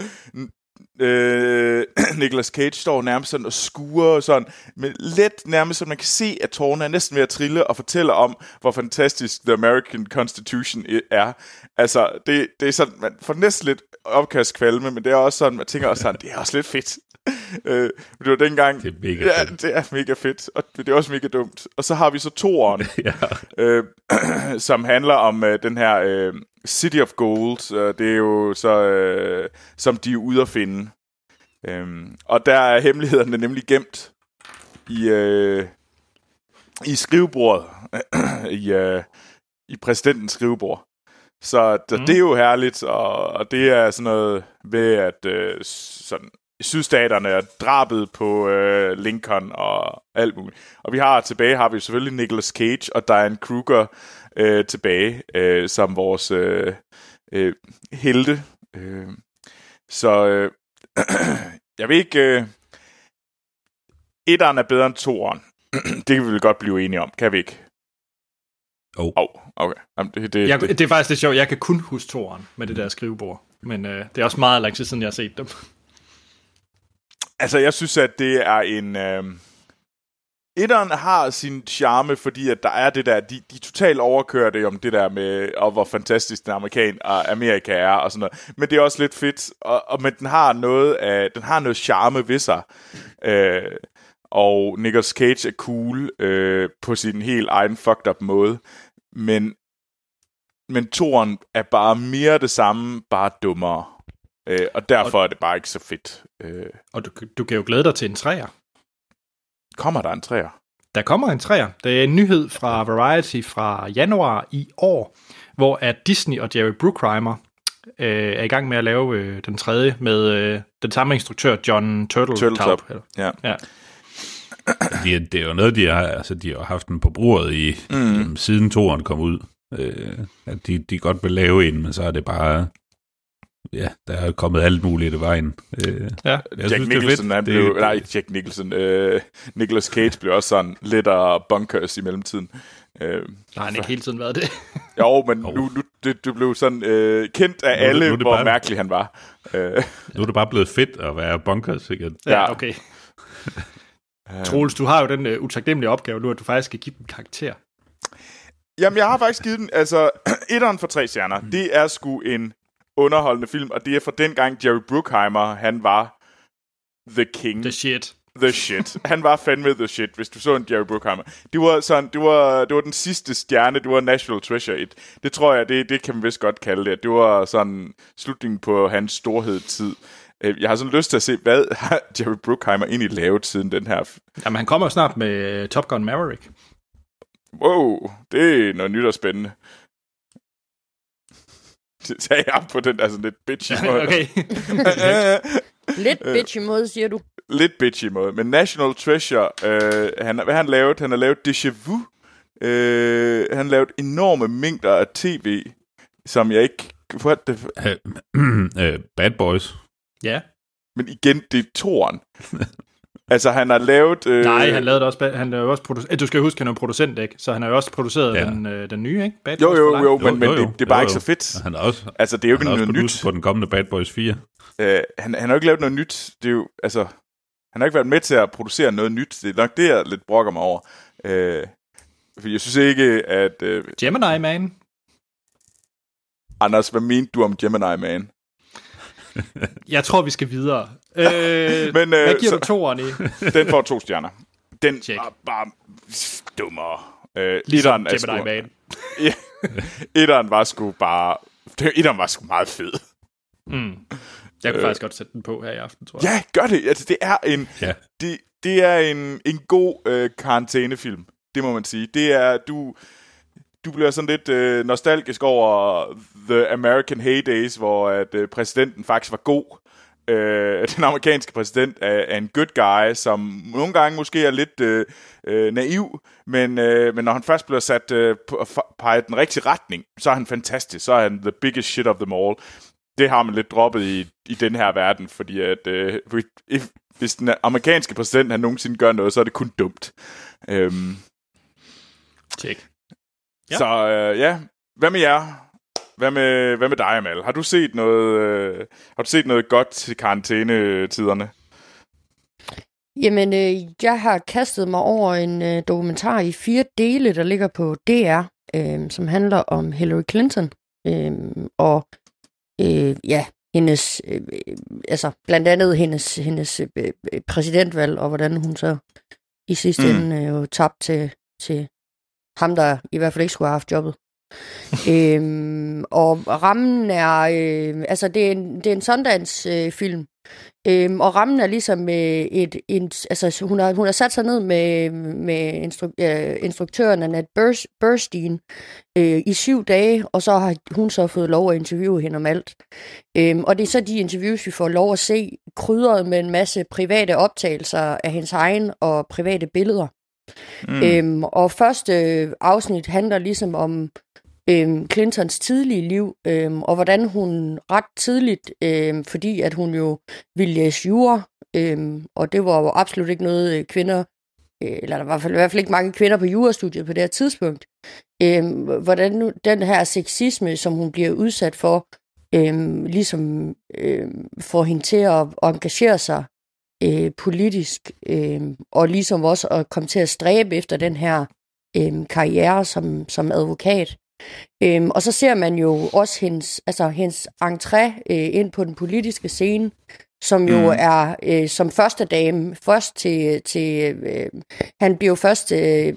øh, Nicolas Cage står nærmest sådan og skuer og sådan, med let nærmest, så man kan se, at tårne er næsten ved at trille og fortæller om, hvor fantastisk The American Constitution er. Altså, det, det er sådan, man får næsten lidt opkast kvalme, men det er også sådan, man tænker også sådan, det er også lidt fedt. Øh, men det var dengang... Det er mega ja, fedt. det er mega fedt, og det er også mega dumt. Og så har vi så toeren, Ja. øh, som handler om øh, den her øh, City of Gold. Øh, det er jo så, øh, som de er ude at finde. Øhm, og der er hemmelighederne nemlig gemt i, øh, i skrivebordet, i, øh, i præsidentens skrivebord. Så d- mm. det er jo herligt, og, og det er sådan noget ved, at øh, sådan, sydstaterne er drabet på øh, Lincoln og alt muligt. Og vi har tilbage, har vi selvfølgelig Nicolas Cage og Diane Kruger øh, tilbage, øh, som vores øh, øh, helte. Øh, så øh, jeg ved ikke... Øh, etteren er bedre end toeren. det kan vi vel godt blive enige om, kan vi ikke? Jo. Oh, okay. Jamen, det, det, Jeg, det, det er faktisk lidt sjovt. Jeg kan kun huske toeren med det der skrivebord. Men øh, det er også meget lang tid siden, jeg har set dem. Altså, jeg synes, at det er en... Øh... Etteren har sin charme, fordi at der er det der, de, de totalt overkører det om det der med, og hvor fantastisk den amerikan og Amerika er, og sådan noget. Men det er også lidt fedt, og, og men den har noget af, den har noget charme ved sig. Øh, og Nicolas Cage er cool øh, på sin helt egen fucked up måde. Men, men toren er bare mere det samme, bare dummere. Øh, og derfor er det bare ikke så fedt. Øh, Og du, du kan jo glæde dig til en træer. Kommer der en træer? Der kommer en træer. Det er en nyhed fra Variety fra januar i år, hvor at Disney og Jerry Bruckheimer øh, er i gang med at lave øh, den tredje med øh, den samme instruktør, John Turtle Turteltaub. Taub. Ja. Ja. De, det er jo noget, de har, altså, de har haft den på bordet i, mm. siden toren kom ud. Øh, at de, de godt vil lave en, men så er det bare... Ja, der er kommet alt muligt i vejen. Øh, ja. jeg Jack synes, det er Nicholson, fedt. han Det- blev, nej, Jack Nicholson, øh, Nicolas Cage blev også sådan lidt af bunkers i mellemtiden. Øh, Nej, han har ikke hele tiden været det. jo, men nu, nu det, det blev sådan øh, kendt af Nu det- alle, nu det hvor bare- mærkelig han var. Øh, Nu er det bare blevet fedt at være bunkers igen. Ja, Ja. okay. Troels, du har jo den øh, utaknemmelige opgave nu, at du faktisk skal give dem karakter. Jamen, jeg har faktisk givet den, altså, etteren for tre stjerner. Mm. Det er sgu en underholdende film, og det er fra dengang Jerry Bruckheimer, han var the king. The shit. the shit. Han var fandme the shit, hvis du så en Jerry Bruckheimer. Det var, sådan, det var, det var den sidste stjerne, det var National Treasure 1. Det tror jeg, det, det kan man vist godt kalde det. Det var sådan slutningen på hans storhedstid. Øh, Jeg har sådan lyst til at se, hvad har Jerry Bruckheimer egentlig lavet siden den her... Jamen, han kommer jo snart med Top Gun Maverick. Wow, det er noget nyt og spændende. Det sagde jeg på den der sådan lidt bitchy måde. okay. Lidt bitchy måde, siger du. lidt bitchy måde. Men National Treasure, øh, han, hvad har han lavet? Han har lavet Deja Vu. Øh, han har lavet enorme mængder af tv, som jeg ikke... What the, øh, Bad Boys. ja. men igen, det er toren. altså, han har lavet... Øh, Nej, han lavede det også. Han er jo også producent. Du skal jo huske, han er jo producent, ikke? Så han har jo også produceret Ja. den, øh, den nye, ikke? Bad Jo, Boys jo, Life. jo, men, men jo, jo. det, det er bare Jo, ikke jo. så fedt. Han er også, Altså, det er jo ikke noget nyt. på den kommende Bad Boys 4. Øh, han, han har jo ikke lavet noget nyt. Det er jo, altså, han har ikke været med til at producere noget nyt. Det er nok det, jeg lidt brokker mig over. Øh, for jeg synes ikke, at... Øh, Gemini Man. Anders, hvad mente du om Gemini Man? Jeg tror, vi skal videre. Øh, Men, øh, hvad giver så- du toeren i? Den får to stjerner. Den Check. er bare dummere. Øh, Ligesom er Gemini sgu- Man. Ja, etteren var sgu bare... Etteren var sgu meget fed. Mm. Jeg kunne Øh. faktisk godt sætte den på her i aften, tror jeg. Ja, gør det. Altså, det er en, Ja. det, det er en, en god øh, karantænefilm. Det må man sige. Det er, du, du bliver sådan lidt øh, nostalgisk over The American Heydays, hvor at, øh, præsidenten faktisk var god. Øh, den amerikanske præsident er, er en good guy, som nogle gange måske er lidt øh, øh, naiv, men, øh, men når han først bliver sat øh, på, peget den rigtige retning, så er han fantastisk. Så er han the biggest shit of them all. Det har man lidt droppet i, i den her verden, fordi at øh, if, hvis den amerikanske præsident han nogensinde gør noget, så er det kun dumt. Øhm, Check ja. Så øh, ja, hvad med jer? Hvad med, hvad med dig, Amal? Har du set noget, øh, har du set noget godt til karantænetiderne? Jamen, øh, jeg har kastet mig over en øh, dokumentar i fire dele, der ligger på DR, øh, som handler om Hillary Clinton. Øh, og øh, ja, hendes, øh, øh, altså blandt andet hendes, hendes øh, øh, præsidentvalg, og hvordan hun så i sidste Mm. ende øh, jo tabte til, til ham, der i hvert fald ikke skulle have haft jobbet. øhm, og rammen er, øh, altså det er en, det er en Sundance-film, øh, Øhm, og rammen er ligesom øh, et, en, altså hun har, hun har sat sig ned med, med instru, øh, instruktøren Annette Burstein øh, i syv dage, og så har hun så fået lov at interviewe hende om alt. Øhm, og det er så de interviews, vi får lov at se, krydret med en masse private optagelser af hendes egen og private billeder. Mm. Øhm, og første øh, afsnit handler ligesom om øhm, Clintons tidlige liv, øhm, og hvordan hun ret tidligt, øhm, fordi at hun jo ville læse jura, øhm, og det var jo absolut ikke noget øh, kvinder, øh, eller der var i hvert fald, i hvert fald ikke mange kvinder på jurastudiet på det her tidspunkt, øhm, hvordan nu, den her sexisme, som hun bliver udsat for, øhm, ligesom øhm, får hende til at, at engagere sig øh, politisk, øh, og ligesom også at komme til at stræbe efter den her øh, karriere som, som advokat. Øhm, og så ser man jo også hendes, altså hendes entré øh, ind på den politiske scene, som jo mm. er øh, som første dame først til, til øh, han bliver jo først øh,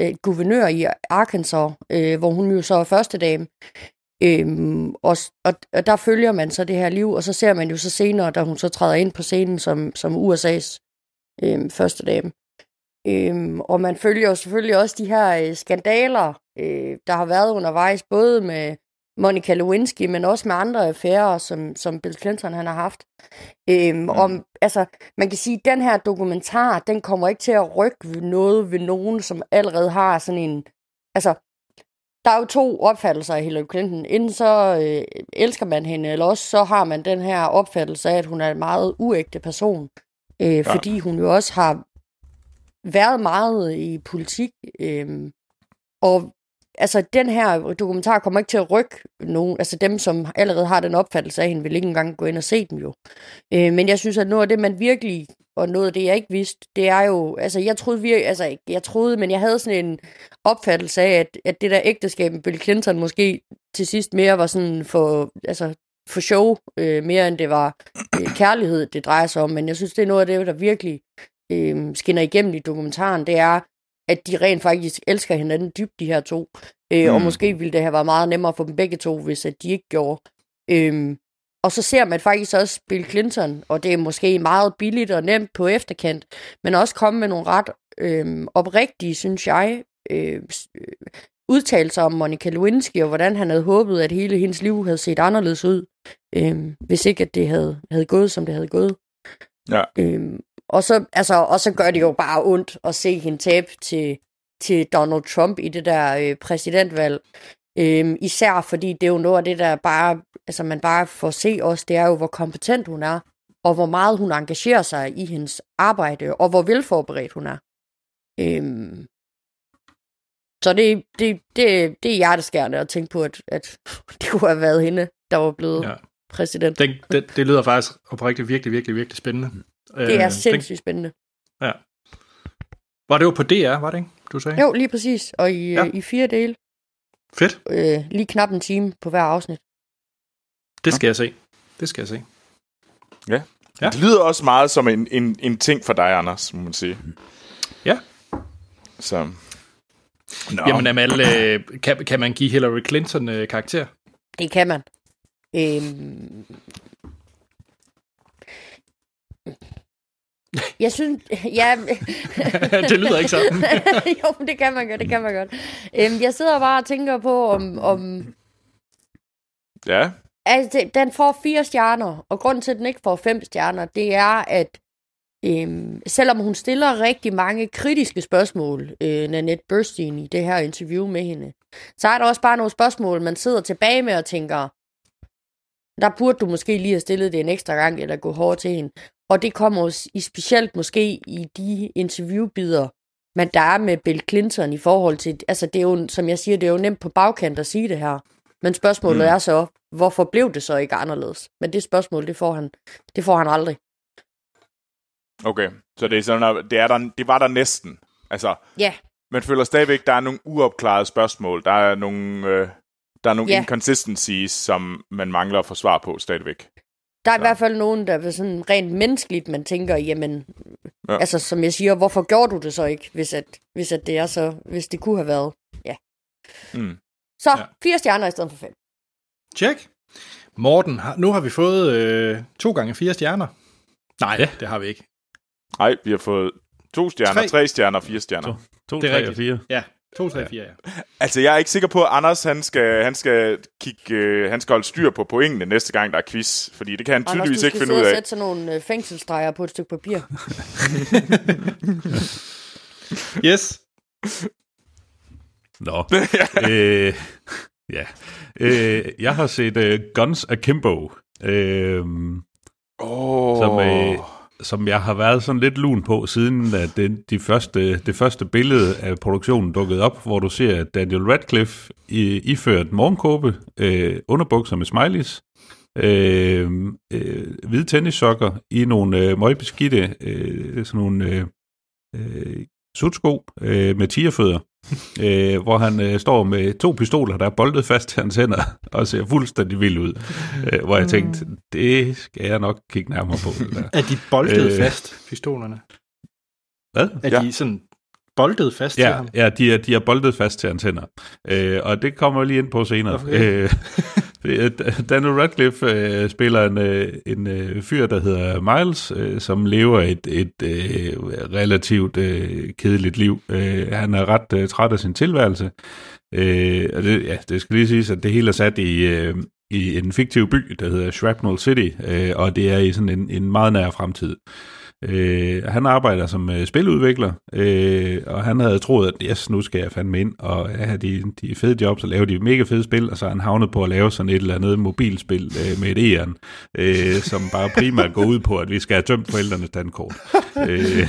øh, guvernør i Arkansas, øh, hvor hun jo så er første dame. Øhm, og, og, og der følger man så det her liv, og så ser man jo så senere, da hun så træder ind på scenen som, som USA's øh, første dame. Øhm, og man følger jo selvfølgelig også de her øh, skandaler, øh, der har været undervejs, både med Monica Lewinsky, men også med andre affærer, som, som Bill Clinton han har haft. Øhm, mm. om, altså, man kan sige, at den her dokumentar, den kommer ikke til at rykke ved noget ved nogen, som allerede har sådan en... Altså, der er jo to opfattelser af Hillary Clinton. Enten så øh, elsker man hende, eller også så har man den her opfattelse af, at hun er en meget uægte person. Øh, ja. Fordi hun jo også har været meget i politik. Øh, og altså, den her dokumentar kommer ikke til at rykke nogen. Altså, dem, som allerede har den opfattelse af hende, vil ikke engang gå ind og se den jo. Øh, men jeg synes, at noget af det, man virkelig, og noget af det, jeg ikke vidste, det er jo, altså, jeg troede virkelig, altså, ikke, jeg troede, men jeg havde sådan en opfattelse af, at, at det der ægteskab med Bill Clinton måske til sidst mere var sådan for, altså, for show, øh, mere end det var øh, kærlighed, det drejer sig om. Men jeg synes, det er noget af det, der virkelig øh, skinner igennem i dokumentaren, det er, at de rent faktisk elsker hinanden dybt, de her to. Øh, mm. Og måske ville det have været meget nemmere for dem begge to, hvis at de ikke gjorde. Øhm, og så ser man faktisk også Bill Clinton, og det er måske meget billigt og nemt på efterkant, men også komme med nogle ret øhm, oprigtige, synes jeg, øh, udtalelser om Monica Lewinsky, og hvordan han havde håbet, at hele hendes liv havde set anderledes ud, øhm, hvis ikke at det havde, havde gået, som det havde gået. Ja. Øhm, og, så, altså, og så gør det jo bare ondt at se hende tabe til, til Donald Trump i det der øh, præsidentvalg. Øhm, især fordi det er jo noget af det, der bare, altså man bare får se også, det er jo, hvor kompetent hun er, og hvor meget hun engagerer sig i hendes arbejde, og hvor velforberedt hun er. Øhm, så det, det, det, det er hjerteskærende at tænke på, at, at det kunne have været hende, der var blevet ja. præsident. Det, det, det lyder faktisk oprigtigt virkelig, virkelig, virkelig spændende. Det er Øh, sindssygt den- spændende. Ja. Var det jo på DR, var det ikke, du sagde? Jo, lige præcis. Og i, Ja. ja. i fire dele. Fedt. Øh, lige knap en time på hver afsnit. Det skal jeg se. Det skal jeg se. Ja. Ja. ja. Det lyder også meget som en, en, en ting for dig, Anders, må man sige. Ja. Så. Nå. Jamen, Amal, øh, kan, kan man give Hillary Clinton øh, karakter? Det kan man. Øhm... Jeg synes, ja, det lyder ikke sådan. jo, men det kan man godt, det kan man godt. Øhm, jeg sidder bare og tænker på, om, om Ja. altså, den får fire stjerner, og grunden til, at den ikke får fem stjerner, det er, at øhm, selvom hun stiller rigtig mange kritiske spørgsmål, øh, Nanette Burstein, i det her interview med hende, så er der også bare nogle spørgsmål, man sidder tilbage med og tænker, der burde du måske lige have stillet det en ekstra gang, eller gå hårdt til hende. Og det kommer i specielt måske i de interviewbider, men der er med Bill Clinton i forhold til, altså det er jo, som jeg siger, det er jo nemt på bagkant at sige det her. Men spørgsmålet mm. er så, hvorfor blev det så ikke anderledes? Men det spørgsmål, det får han, det får han aldrig. Okay. Så det er sådan, at det, er der, det var der næsten. Altså, Ja, man føler stadigvæk, der er nogle uopklarede spørgsmål. Der er nogle, øh, der er nogle Ja. inconsistencies, som man mangler at få svar på stadigvæk. Der er i hvert fald nogen, der er sådan rent menneskeligt, man tænker, jamen, Ja. ja. altså som jeg siger, hvorfor gjorde du det så ikke, hvis, at, hvis at det er så, hvis det kunne have været, ja. Mm. Så, Ja. ja. fire stjerner i stedet for fem. Check. Morten, nu har vi fået øh, to gange fire stjerner. Nej, ja. det har vi ikke. Nej, vi har fået to stjerner, Tre. tre, stjerner, fire stjerner. To, to Det er tre rigtigt. og fire. Ja, to, tre, fire, ja. Altså, jeg er ikke sikker på, at Anders han skal, han skal, kigge, øh, han skal holde styr på pointene næste gang, der er quiz. Fordi det kan han Anders, du tydeligvis skal ikke finde ud af. sætte sådan nogle øh, fængselsstreger på et stykke papir. Yes. Nå. øh, ja. Øh, jeg har set uh, Guns Akimbo, øh, Oh. som, øh, som jeg har været sådan lidt lun på, siden at det, de første, det første billede af produktionen dukkede op, hvor du ser Daniel Radcliffe i, iført morgenkåbe, øh, underbukser med smileys, øh, øh, hvide tennissokker i nogle øh, møgbeskidte, øh, sådan nogle øh, øh, sutsko øh, med tigerfødder, øh, hvor han øh, står med to pistoler, der er boldet fast til hans hænder, og ser fuldstændig vild ud. Øh, hvor jeg tænkte, det skal jeg nok kigge nærmere på. Der. Er de boldet Øh. fast, pistolerne? Hvad? Er Ja. de sådan boldet fast til Ja, ham? ja de, er, de er boldet fast til hans hænder. Øh, og det kommer jeg lige ind på senere. Okay. Øh, Øh, Daniel Radcliffe øh, spiller en, øh, en øh, fyr, der hedder Miles, øh, som lever et, et øh, relativt øh, kedeligt liv. Øh, han er ret øh, træt af sin tilværelse. Øh, og det, ja, det skal lige siges, at det hele er sat i, øh, i en fiktiv by, der hedder Shrapnel City, øh, og det er i sådan en, en meget nær fremtid. Øh, han arbejder som øh, spiludvikler, øh, og han havde troet, at yes, nu skal jeg fandme ind og have de, de fede jobs og lave de mega fede spil, og så er han havnet på at lave sådan et eller andet mobilspil øh, med et æren, øh, som bare primært går ud på, at vi skal have tømt forældrenes dankort. øh,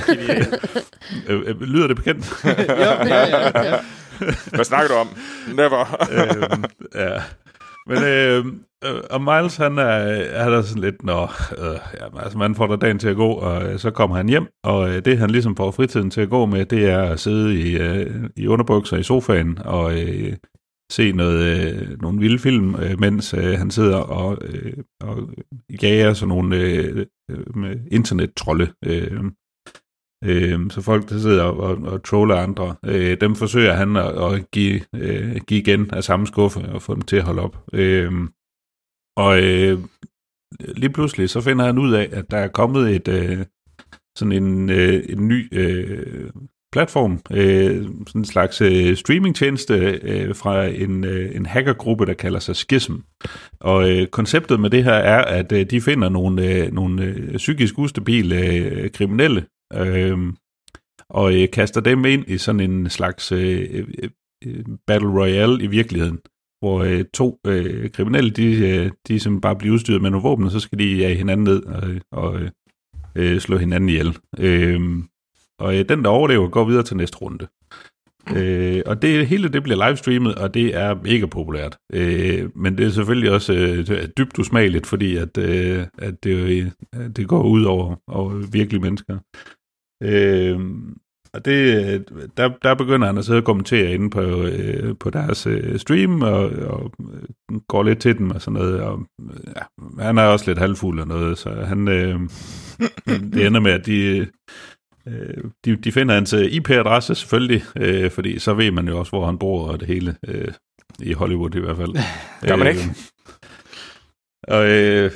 øh, øh, lyder det bekendt? ja, ja, ja. Hvad snakker du om? Never. øhm, ja. Men øh, øh, og Miles, han er, han er sådan lidt, når øh, ja, altså man får da dagen til at gå, og øh, så kommer han hjem, og øh, det han ligesom får fritiden til at gå med, det er at sidde i, øh, i underbukser i sofaen og øh, se noget, øh, nogle vilde film, øh, mens øh, han sidder og, øh, og øh, jager sådan nogle øh, øh, med internettrolde. Øh, Øh, så folk, der sidder og, og, troller andre, øh, dem forsøger han at, at give, øh, give igen af samme skuffe og få dem til at holde op. Øh, og øh, lige pludselig så finder han ud af, at der er kommet et øh, sådan en, øh, en ny øh, platform, øh, sådan en slags øh, streamingtjeneste øh, fra en, øh, en hackergruppe, der kalder sig Schism. Og øh, konceptet med det her er, at øh, de finder nogle, øh, nogle øh, psykisk ustabile øh, kriminelle, øh, og øh, kaster dem ind i sådan en slags øh, øh, øh, battle royale i virkeligheden, hvor øh, to øh, kriminelle, de, øh, de som bare bliver udstyret med nogle våben, og så skal de jage hinanden ned og, og øh, øh, slå hinanden ihjel. Øh, og øh, den, der overlever, går videre til næste runde. Øh, og det hele det bliver livestreamet, og det er mega populært. Øh, men det er selvfølgelig også øh, dybt usmageligt, fordi at, øh, at det, øh, det går ud over, over virkelige mennesker. Øh, og det, der, der begynder han at sidde og kommentere inde på, øh, på deres øh, stream, og, og øh, går lidt til dem og sådan noget. Og, øh, ja, han er også lidt halvfuld og noget, så han, øh, det ender med, at de, øh, de, de finder hans øh, IP-adresse selvfølgelig, øh, fordi så ved man jo også, hvor han bor og det hele. Øh, I Hollywood i hvert fald. Gør man ikke? Og øh,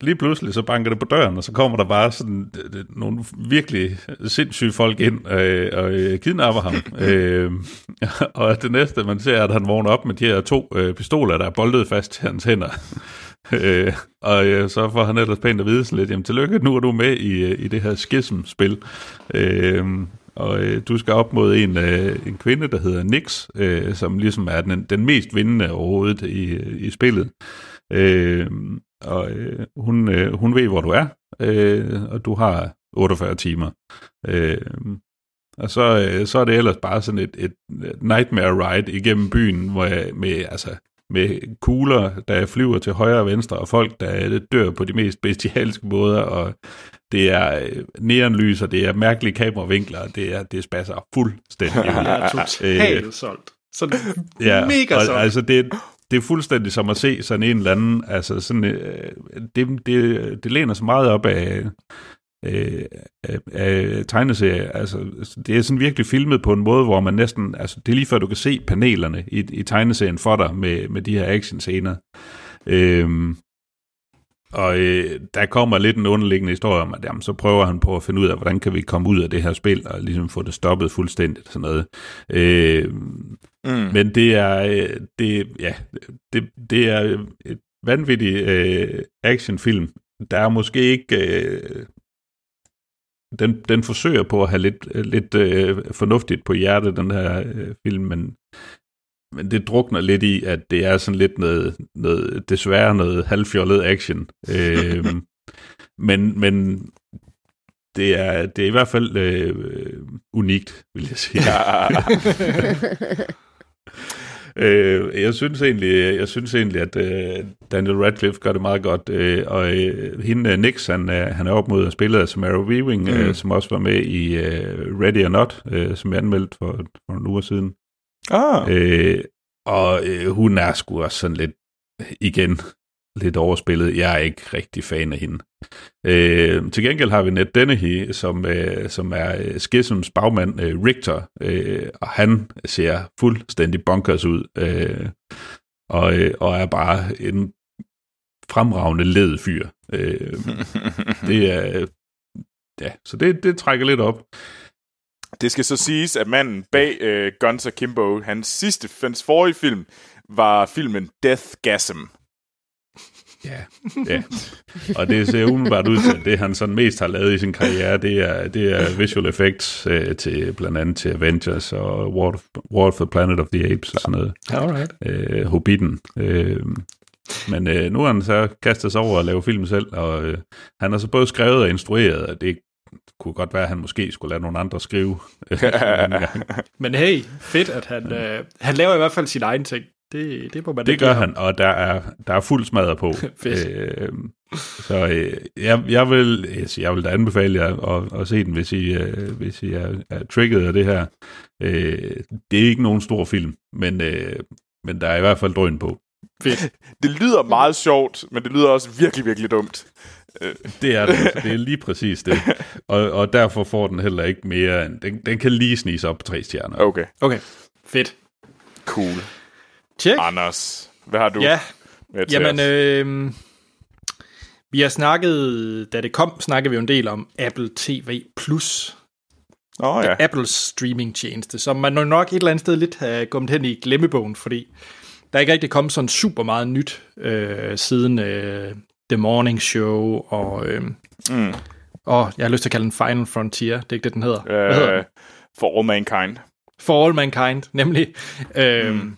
lige pludselig så banker det på døren, og så kommer der bare sådan øh, nogle virkelig sindssyge folk ind øh, og øh, kidnapper ham. øh, og det næste, man ser, er, at han vågner op med de her to øh, pistoler, der er boldet fast til hans hænder. øh, og øh, så får han ellers pænt at vide sådan lidt, jamen tillykke, nu er du med i, øh, i det her schism-spil. Øh, og øh, du skal op mod en, øh, en kvinde, der hedder Nix, øh, som ligesom er den, den mest vindende overhovedet i, i spillet. Øh, og øh, hun, øh, hun ved, hvor du er, øh, og du har 48 timer. Øh, og så, øh, så er det ellers bare sådan et, et nightmare ride igennem byen, hvor jeg, med, altså, med kugler, der flyver til højre og venstre, og folk, der dør på de mest bestialske måder, og det er øh, neonlys, og det er mærkelige kameravinkler, og det, er, det spasser fuldstændig. Jeg er totalt solgt. Sådan Ja, mega og, solgt. altså det, det er fuldstændig som at se sådan en eller anden, altså sådan, øh, det, det, det læner så meget op af, øh, af, af tegneserier, altså det er sådan virkelig filmet på en måde, hvor man næsten, altså det er lige før du kan se panelerne i, i tegneserien for dig med, med de her actionscener. Øh, og øh, der kommer lidt en underliggende historie om, at jamen, så prøver han på at finde ud af, hvordan kan vi komme ud af det her spil, og ligesom få det stoppet fuldstændigt, sådan noget. Øh, mm. Men det er, øh, det, ja, det, det er et vanvittigt øh, actionfilm. Der er måske ikke... Øh, den, den forsøger på at have lidt, lidt øh, fornuftigt på hjertet, den her øh, film, men, men det drukner lidt i, at det er sådan lidt noget, noget desværre noget halvfjollet action. øh, men, men det er, det er i hvert fald øh, unikt, vil jeg sige. Øh, jeg synes egentlig, jeg synes egentlig at øh, Daniel Radcliffe gør det meget godt, øh, og øh, hende øh, Nix, han, øh, han er op mod at spille af Samara Weaving, mm. øh, som også var med i øh, Ready or Not, øh, som jeg anmeldte for, for nogle uger siden. Ah. Øh, og øh, hun er sgu også sådan lidt, igen, lidt overspillet. Jeg er ikke rigtig fan af hende. Øh, til gengæld har vi Ned Dennehy, som, øh, som er øh, Schisms bagmand, øh, Richter, øh, og han ser fuldstændig bonkers ud, øh, og, øh, og er bare en fremragende led fyr. Øh, det er, ja, så det, det trækker lidt op. Det skal så siges, at manden bag øh, Guns Akimbo, hans sidste, hans forrige film, var filmen Deathgasm. Ja, ja. Og det ser umiddelbart ud til, at det han sådan mest har lavet i sin karriere, det er, det er visual effects øh, til blandt andet til Avengers og War of, War of the Planet of the Apes og sådan noget. Alright. Øh, Hobbiten. Øh, men øh, nu har han så kastet sig over at lave film selv, og øh, han har så både skrevet og instrueret, og det kunne godt være, at han måske skulle lade nogle andre skrive. øh. Men hey, fedt, at han, øh, han laver i hvert fald sin egen ting. Det, det må man Det gør han, og der er, der er fuld smadret på. Øh, så øh, jeg, jeg, vil, altså, jeg vil da anbefale jer at, at se den, hvis I, øh, hvis I er, er trigget af det her. Øh, det er ikke nogen stor film, men, øh, men der er i hvert fald drøn på. Fedt. Det lyder meget sjovt, men det lyder også virkelig, virkelig dumt. Det er det. altså. Det er lige præcis det. Og, og derfor får den heller ikke mere end... Den, den kan lige snige sig op på tre stjerner. Okay, Okay, fedt. cool. Tjek. Anders, hvad har du Ja, med til jamen, øh, vi har snakket, da det kom, snakkede vi jo en del om Apple TV+. Plus. Åh ja. Apples streamingtjeneste, som man nok et eller andet sted lidt har kommet hen i glemmebogen, fordi der er ikke rigtig kommet sådan super meget nyt øh, siden øh, The Morning Show og, øh, Mm. og jeg har lyst til at kalde den Final Frontier, det er ikke det, den hedder. Hvad hedder den? Øh, for All Mankind. For All Mankind, nemlig. Øh, mm.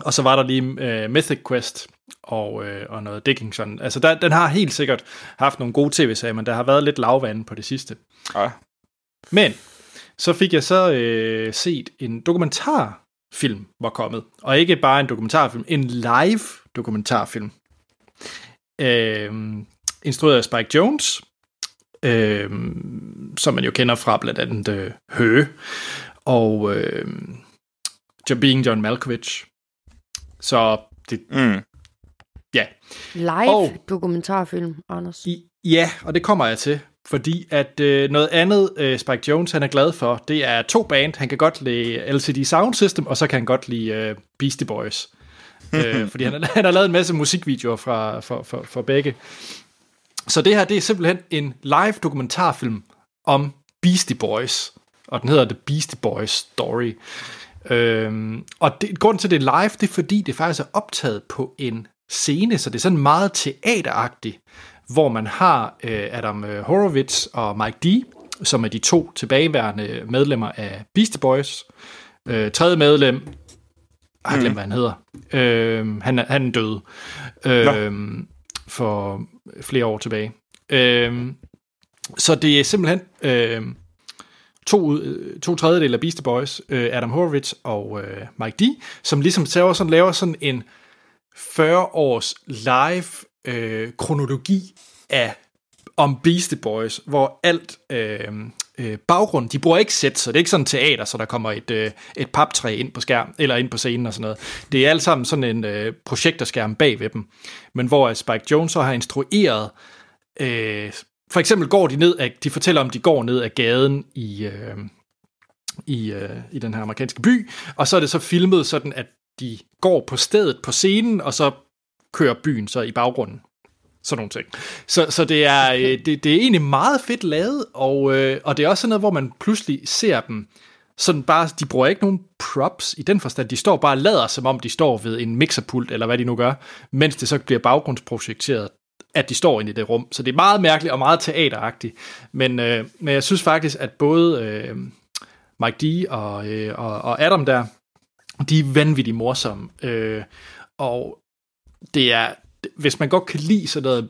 Og så var der lige øh, Mythic Quest og, øh, og noget Dickinson. Altså, der, den har helt sikkert haft nogle gode tv-serier, men der har været lidt lavvand på det sidste. Ah. Men så fik jeg så øh, set en dokumentarfilm var kommet. Og ikke bare en dokumentarfilm, en live dokumentarfilm. Øh, instrueret af Spike Jones, øh, som man jo kender fra blandt andet øh, Høge, og øh, Being John Malkovich. Så det, Mm. ja, Live Og- dokumentarfilm, Anders. I, ja, og det kommer jeg til. Fordi at øh, noget andet, øh, Spike Jones han er glad for, det er to band. Han kan godt lide LCD Sound System, og så kan han godt lide øh, Beastie Boys. øh, fordi han, har- han har lavet en masse musikvideoer fra, for, for, for begge. Så det her, det er simpelthen en live dokumentarfilm om Beastie Boys. Og den hedder The Beastie Boys Story. Øhm, og det, grunden til, det er live, det er fordi, det faktisk er optaget på en scene, så det er sådan meget teateragtigt, hvor man har øh, Adam øh, Horowitz og Mike D., som er de to tilbageværende medlemmer af Beastie Boys. Øh, tredje medlem, jeg har glemt, hvad han hedder. Øh, han, han er død øh, for flere år tilbage. Øh, så det er simpelthen øh, to, ud- øh, to tredjedel af Beastie Boys, øh, Adam Horowitz og øh, Mike D., som ligesom laver sådan, laver sådan en 40 års live øh, kronologi af om Beastie Boys, hvor alt øh, øh, baggrund, de bruger ikke sæt, så det er ikke sådan teater, så der kommer et, øh, et paptræ ind på skærm, eller ind på scenen og sådan noget. Det er alt sammen sådan en øh, projektorskærm bag ved dem. Men hvor Spike Jones så har instrueret, øh, for eksempel går de ned, af, de fortæller om, de går ned ad gaden i, øh, i, øh, i den her amerikanske by, og så er det så filmet sådan, at de går på stedet på scenen, og så kører byen så i baggrunden. sådan nogle ting. Så, så det, er, øh, det, det er egentlig meget fedt lavet, og, øh, og det er også sådan noget, hvor man pludselig ser dem, sådan bare, de bruger ikke nogen props i den forstand, de står bare og lader, som om de står ved en mixerpult, eller hvad de nu gør, mens det så bliver baggrundsprojekteret, at de står inde i det rum. Så det er meget mærkeligt og meget teateragtigt. Men, øh, men jeg synes faktisk, at både øh, Mike D og, øh, og, og Adam der, de er vanvittigt morsomme. Øh, og det er, hvis man godt kan lide sådan noget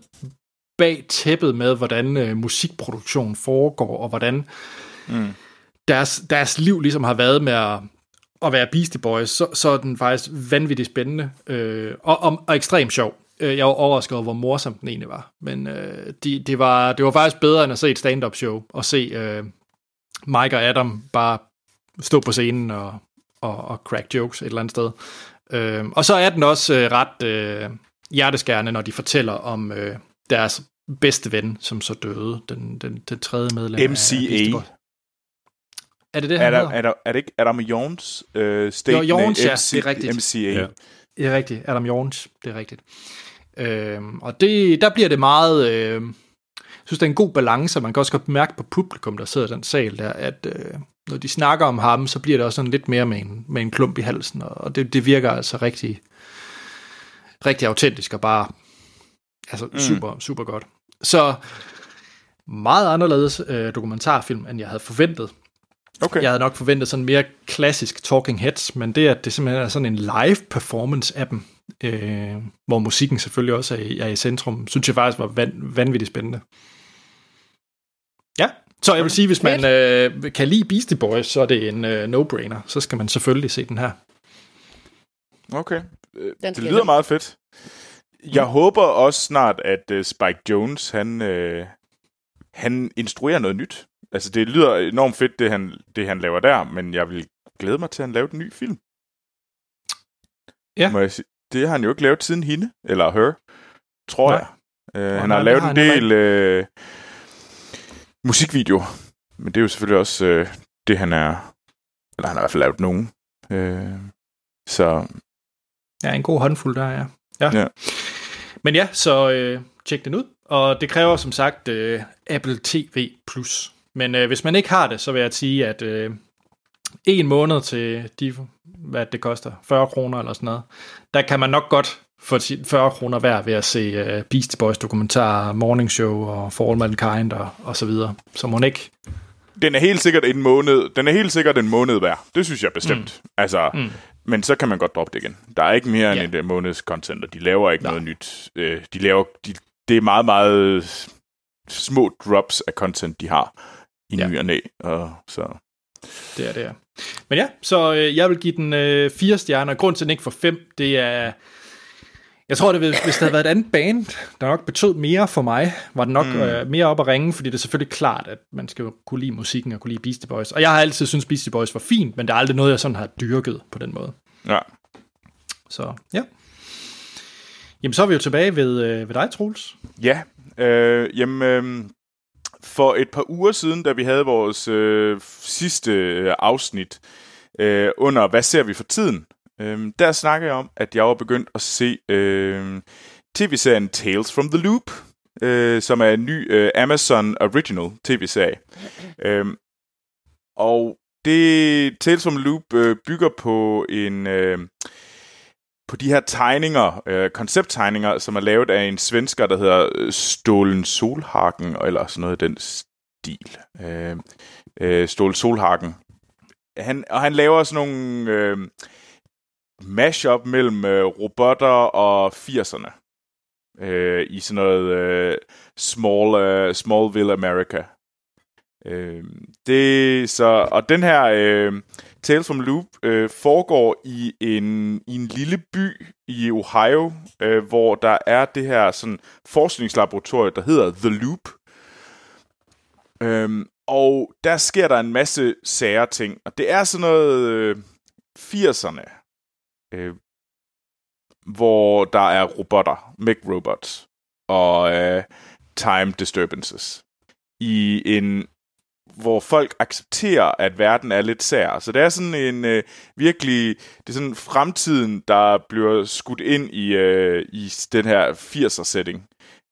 bag tæppet med, hvordan øh, musikproduktion foregår, og hvordan mm. deres, deres liv ligesom har været med at, at være Beastie Boys, så, så er den faktisk vanvittigt spændende, øh, og, og, og ekstremt sjov. Øh, Jeg var overrasket over, hvor morsom den egentlig var. Men øh, de, det, var, det var faktisk bedre, end at se et stand-up show, og se øh, Mike og Adam bare stå på scenen og, og, og crack jokes et eller andet sted. Øh, og så er den også øh, ret øh, hjerteskærende, når de fortæller om øh, deres bedste ven, som så døde, den, den, den tredje medlem af MCA. Boys. Er det det, Er, han der, hedder? er, der, er det ikke Adam Jones øh, state Jo, Jones, ja, MC, det er rigtigt. MCA. Ja. Ja. Det er rigtigt. Adam Jorns, det er rigtigt. Øhm, og det, der bliver det meget... Øh, jeg synes, det er en god balance, og man kan også godt mærke på publikum, der sidder i den sal der, at øh, når de snakker om ham, så bliver det også sådan lidt mere med en, med en klump i halsen, og det, det virker altså rigtig, rigtig autentisk og bare altså mm. super, super godt. Så meget anderledes øh, dokumentarfilm, end jeg havde forventet. Okay. Jeg havde nok forventet sådan mere klassisk Talking Heads, men det, at det simpelthen er sådan en live performance af dem, øh, hvor musikken selvfølgelig også er i, er i centrum, synes jeg faktisk var van, vanvittigt spændende. Ja, så jeg vil sige, hvis man øh, kan lide Beastie Boys, så er det en øh, no-brainer. Så skal man selvfølgelig se den her. Okay. Øh, Den Det lyder meget fedt. Jeg håber også snart, at uh, Spike Jones, han, uh, han instruerer noget nyt. Altså, det lyder enormt fedt, det han, det han laver der, men jeg vil glæde mig til, at han laver en ny film. Ja. Må jeg sige. Det har han jo ikke lavet siden hende, eller her, tror Nej. jeg. Uh, Og han nej, har lavet har en del uh, musikvideoer, men det er jo selvfølgelig også uh, det, han er... Eller han har i hvert fald lavet nogen. Uh, så Ja, en god håndfuld der, ja. ja. Ja. Men ja, så øh, tjek den ud. Og det kræver som sagt øh, Apple TV+. Men øh, hvis man ikke har det, så vil jeg sige, at øh, en måned til de, hvad det koster, 40 kroner eller sådan noget, der kan man nok godt få sin 40 kroner hver ved at se øh, Beastie Boys dokumentar, Morning Show og For All Mankind og, og så videre. Så må ikke... Den er helt sikkert en måned. Den er helt sikkert en måned værd. Det synes jeg bestemt. Mm. Altså, mm. men så kan man godt droppe det igen. Der er ikke mere Ja. end en måneds content, og de laver ikke Nej. noget nyt. Øh, de laver, de, det er meget, meget små drops af content, de har i Ja. ny og næ. Og så. Det er det, ja. Men ja, så øh, jeg vil give den øh, fire stjerner. Grund til, at den ikke får fem, det er... Jeg tror, det, hvis det havde været et andet band, der nok betød mere for mig, var det nok mm. øh, mere op at ringe, fordi det er selvfølgelig klart, at man skal jo kunne lide musikken og kunne lide Beastie Boys. Og jeg har altid syntes, Beastie Boys var fint, men det er aldrig noget, jeg sådan har dyrket på den måde. Ja. Så ja. Jamen, så er vi jo tilbage ved, øh, ved dig, Troels. Ja, øh, jamen, øh, for et par uger siden, da vi havde vores øh, sidste øh, afsnit øh, under Hvad ser vi for tiden? Øh, der snakkede jeg om, at jeg var begyndt at se øh, tv-serien Tales from the Loop, øh, som er en ny øh, Amazon Original tv-serie. Øh, og det Tales from the Loop øh, bygger på en... Øh, på de her tegninger, øh, koncepttegninger, som er lavet af en svensker, der hedder øh, Stålen Solhagen, eller sådan noget i den stil. Øh, øh, Stålen Solhagen. Han, og han laver sådan nogle øh, mashup mellem øh, robotter og 80'erne. Øh, I sådan noget øh, small, øh, Smallville America. Øh, det så og den her øh, Tales from Loop øh, foregår i en i en lille by i Ohio, øh, hvor der er det her sådan forskningslaboratorium, der hedder The Loop. Øhm, og der sker der en masse sære ting, og det er sådan noget øh, 80'erne, øh, hvor der er robotter, mech robots og øh, time disturbances i en hvor folk accepterer, at verden er lidt sær. Så det er sådan en øh, virkelig, det er sådan fremtiden, der bliver skudt ind i, øh, i den her 80'er setting.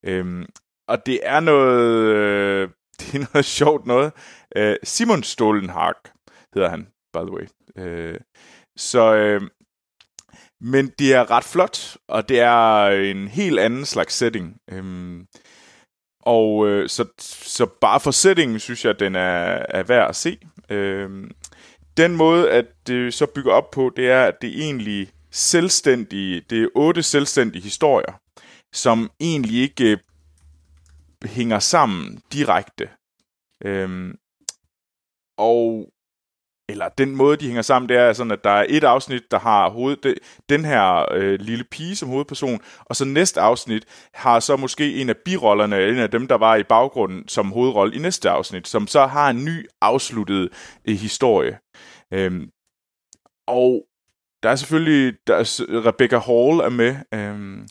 Øhm, og det er noget, øh, det er noget sjovt noget. Øh, Simon Stålenhag hedder han, by the way. Øh, så, øh, men det er ret flot, og det er en helt anden slags setting. Øh, og øh, så, så bare for settingen, synes jeg, den er, er værd at se. Øh, den måde, at det så bygger op på, det er, at det er egentlig selvstændige, det er otte selvstændige historier, som egentlig ikke øh, hænger sammen direkte. Øhm, og eller den måde, de hænger sammen, det er sådan, at der er et afsnit, der har hoved, det, den her øh, lille pige som hovedperson, og så næste afsnit har så måske en af birollerne, en af dem, der var i baggrunden som hovedrolle i næste afsnit, som så har en ny afsluttet øh, historie. Øhm, og der er selvfølgelig, der er, Rebecca Hall er med, øhm,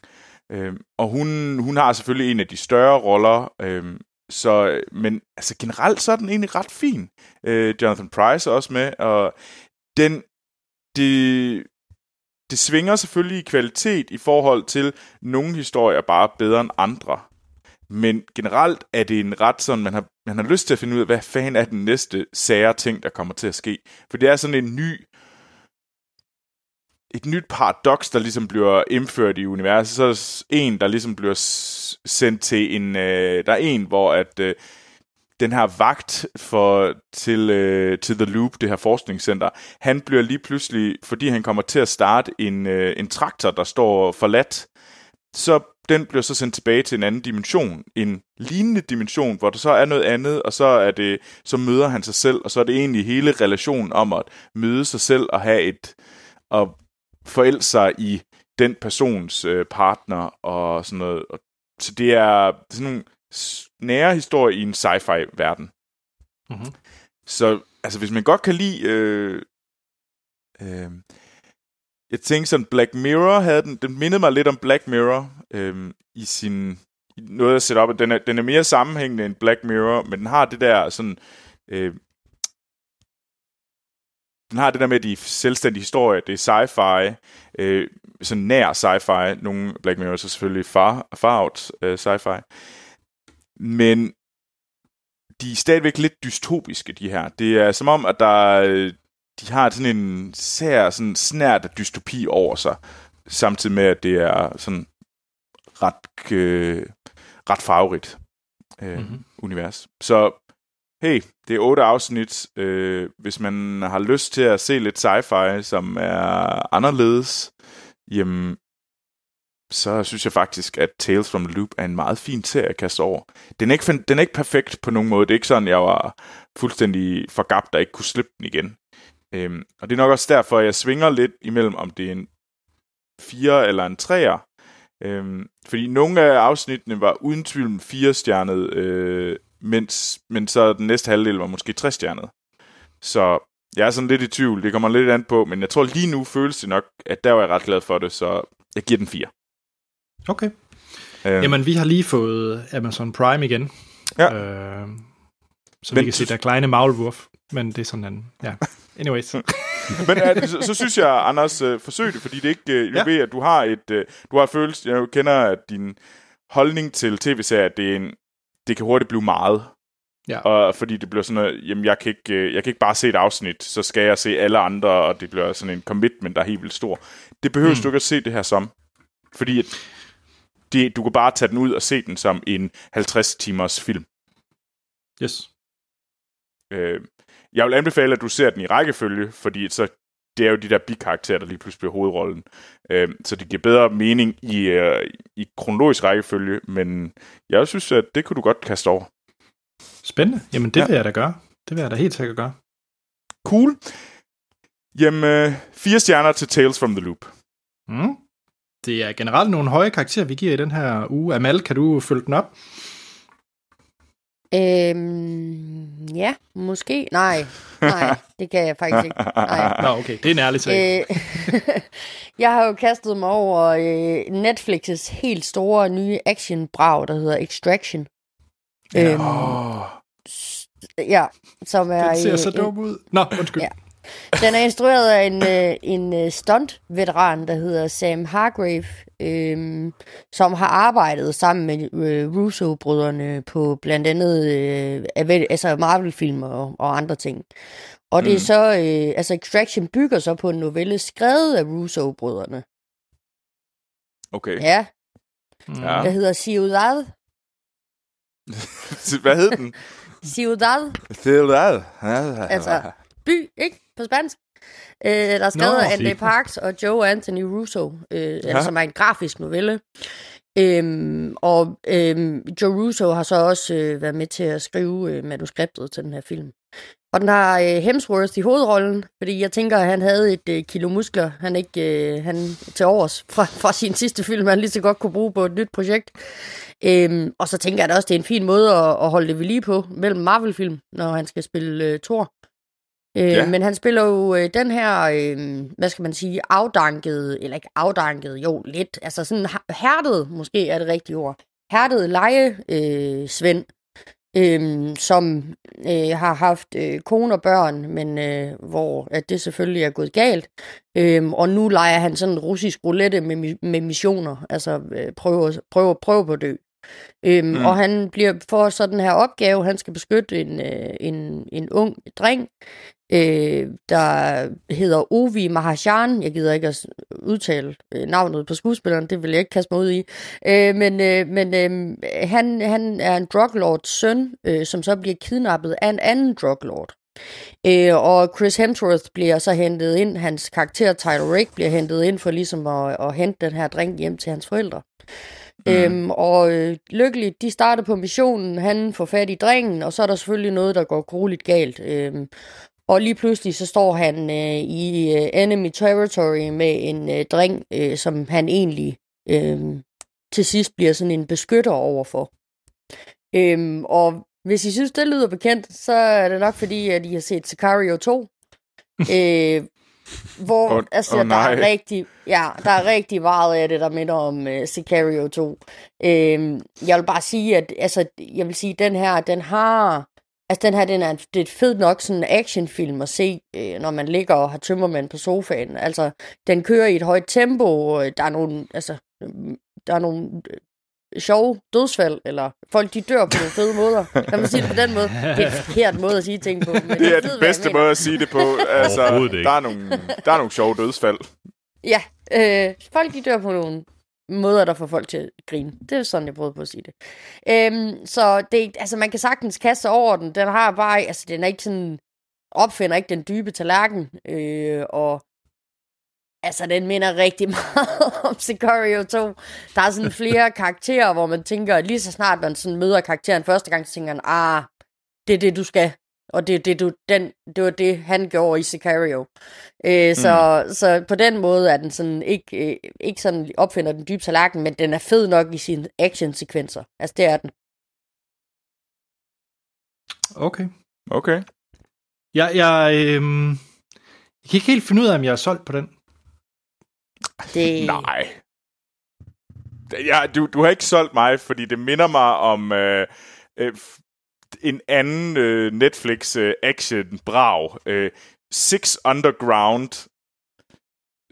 øhm, og hun, hun har selvfølgelig en af de større roller, øhm, så, øh, men altså generelt så er den egentlig ret fin. Øh, Jonathan Price er også med, og den, det, det svinger selvfølgelig i kvalitet i forhold til, nogle historier er bare bedre end andre. Men generelt er det en ret sådan, man har, man har lyst til at finde ud af, hvad fanden er den næste sære ting, der kommer til at ske. For det er sådan en ny, et nyt paradoks, der ligesom bliver indført i universet. Så er der en, der ligesom bliver sendt til en... Øh, der er en, hvor at øh, den her vagt for, til, øh, til The Loop, det her forskningscenter, han bliver lige pludselig, fordi han kommer til at starte en, øh, en traktor, der står forladt, så den bliver så sendt tilbage til en anden dimension, en lignende dimension, hvor der så er noget andet, og så er det, så møder han sig selv, og så er det egentlig hele relationen om at møde sig selv og have et, og forælde sig i den persons øh, partner og sådan noget. Og, så det er sådan nogle nære historier i en sci-fi-verden. Mhm. Så altså, hvis man godt kan lide... Øh, øh, jeg tænkte sådan, Black Mirror havde den, den mindede mig lidt om Black Mirror øh, i sin noget at sætte op. Den er, den er mere sammenhængende end Black Mirror, men den har det der sådan... Øh, den har det der med de selvstændige historier, det er sci-fi, øh, sådan nær sci-fi, nogle Black Mirror er selvfølgelig far, far out øh, sci-fi, men de er stadigvæk lidt dystopiske, de her. Det er som om, at der øh, de har sådan en sær, sådan snært af dystopi over sig, samtidig med, at det er sådan ret, øh, ret farverigt øh, Mhm. mm-hmm. univers. Så hey, det er otte afsnit. Øh, hvis man har lyst til at se lidt sci-fi, som er anderledes, jamen, så synes jeg faktisk, at Tales from the Loop er en meget fin serie at kaste over. Den er ikke, den er ikke perfekt på nogen måde. Det er ikke sådan, jeg var fuldstændig forgabt, og ikke kunne slippe den igen. Øhm, og det er nok også derfor, jeg svinger lidt imellem, om det er en 4 eller en 3'er. Øhm, fordi nogle af afsnittene var uden tvivl 4 stjernet, øh, mens, men så den næste halvdel var måske 3 stjernet. Så jeg er sådan lidt i tvivl, det kommer lidt an på, men jeg tror lige nu føles det nok, at der var jeg ret glad for det, så jeg giver den 4. Okay. Øhm, Jamen, vi har lige fået Amazon Prime igen. Ja. Øh, så Men vi kan se der kleine Maulwurf. Men det er sådan en... Ja. Anyways. Men er, så, så synes jeg, Anders, øh, forsøg det, fordi det er ikke... Øh, du Ja. ved, at du har et... Øh, du har følelse... Jeg kender at din holdning til tv-serier, det, er en, det kan hurtigt blive meget. Ja. Og fordi det bliver sådan noget, jamen jeg kan, ikke, øh, jeg kan ikke bare se et afsnit, så skal jeg se alle andre, og det bliver sådan en commitment, der er helt vildt stor. Det behøver mm. Mm. du ikke at se det her som. Fordi at det, du kan bare tage den ud og se den som en 50-timers film. Yes. Øh, jeg vil anbefale, at du ser den i rækkefølge, fordi så det er jo de der bikarakterer, der lige pludselig bliver hovedrollen. Øh, så det giver bedre mening i, øh, i kronologisk rækkefølge, men jeg synes, at det kunne du godt kaste over. Spændende. Jamen, det Ja. vil jeg da gøre. Det vil jeg da helt sikkert gøre. Cool. Jamen, øh, fire stjerner til Tales from the Loop. Mm. Det er generelt nogle høje karakterer, vi giver i den her uge. Amal, kan du følge den op? Øhm, ja, måske. Nej, nej, det kan jeg faktisk ikke. Nej. Nå, okay. Det er en ærlig sag. Øh, jeg har jo kastet mig over øh, Netflix's helt store nye actionbrag, der hedder Extraction. Ja. Øhm, Åh, ja, som er... Den ser øh, så dum ud. Nå, undskyld. Ja. Den er instrueret af en, øh, en øh, stunt-veteran, der hedder Sam Hargrave. Øh, som har arbejdet sammen med øh, Russo-brødrene på blandt andet øh, altså Marvel-film og, og andre ting. Og det er Mm. så, øh, altså Extraction bygger så på en novelle skrevet af Russo-brødrene. Okay. Ja, Ja. der hedder Ciudad. Hvad hed den? Ciudad, Ciudad. Altså, by, ikke? På spansk. Øh, der er skrevet af Andy sig. Parks og Joe Anthony Russo, øh, ja. som er en grafisk novelle. Øhm, og øhm, Joe Russo har så også øh, været med til at skrive øh, manuskriptet til den her film. Og den har øh, Hemsworth i hovedrollen, fordi jeg tænker, at han havde et øh, kilo muskler, han ikke øh, han til overs fra, fra sin sidste film, han lige så godt kunne bruge på et nyt projekt. Øhm, og så tænker jeg da også, det er en fin måde at, at holde det ved lige på mellem Marvel-film, når han skal spille øh, Thor. Øh, Ja. Men han spiller jo øh, den her, øh, hvad skal man sige, afdanket, eller ikke afdanket, jo lidt, altså sådan hærdet, måske er det rigtige ord, hærdet leje øh, Svend, øh, som øh, har haft øh, kone og børn, men øh, hvor at det selvfølgelig er gået galt. Øh, og nu leger han sådan en russisk roulette med, med missioner, altså øh, prøver, prøver, prøver på at dø. Øhm, mm. Og han bliver for så den her opgave, han skal beskytte en, øh, en, en ung dreng, øh, der hedder Ovi Mahajan. Jeg gider ikke at udtale øh, navnet på skuespilleren, det vil jeg ikke kaste mig ud i. Øh, men øh, men øh, han, han er en druglords søn, øh, som så bliver kidnappet af en anden druglord. Øh, og Chris Hemsworth bliver så hentet ind, hans karakter Tyler Rake bliver hentet ind for ligesom at, at hente den her dreng hjem til hans forældre. Mm. Øhm, og øh, lykkeligt, de starter på missionen, han får fat i drengen, og så er der selvfølgelig noget, der går grueligt galt. Øhm, og lige pludselig så står han øh, i øh, enemy territory med en øh, dreng, øh, som han egentlig øh, til sidst bliver sådan en beskytter overfor. Øhm, og hvis I synes, det lyder bekendt, så er det nok fordi, at I har set Sicario 2. øh, hvor oh, altså, oh, der er rigtig, ja, der er rigtig meget af det, der minder om uh, Sicario 2. Øhm, jeg vil bare sige, at altså, jeg vil sige, den her, den har, altså den her, den er, det er fedt nok sådan en actionfilm at se, øh, når man ligger og har tømmermænd på sofaen. Altså, den kører i et højt tempo, og der er nogle, altså, øh, der er nogle øh, sjove dødsfald, eller folk de dør på nogle fede måder. Kan man sige det på den måde? Det er en forkert måde at sige ting på. Men Det er den bedste måde at sige det på. Altså, der er, nogle, der er nogle sjove dødsfald. Ja, øh, folk de dør på nogle måder, der får folk til at grine. Det er sådan, jeg prøvede på at sige det. Øhm, så det, altså, man kan sagtens kaste sig over den. Den har bare, altså, den er ikke sådan, opfinder ikke den dybe tallerken, øh, og altså, den minder rigtig meget om Sicario 2. Der er sådan flere karakterer, hvor man tænker, lige så snart man sådan møder karakteren første gang, så tænker man, ah, det er det, du skal. Og det, er det, du, den, det var det, han gjorde i Sicario. Øh, så, mm. så på den måde er den sådan ikke, øh, ikke sådan opfinder den dybe tallerken, men den er fed nok i sine actionsekvenser. Altså, det er den. Okay. Okay. Jeg, jeg, øhm, jeg kan ikke helt finde ud af, om jeg er solgt på den. Det, Nej. Ja, du, du har ikke solgt mig, fordi det minder mig om øh, øh, en anden øh, Netflix øh, action brag. Øh, Six Underground,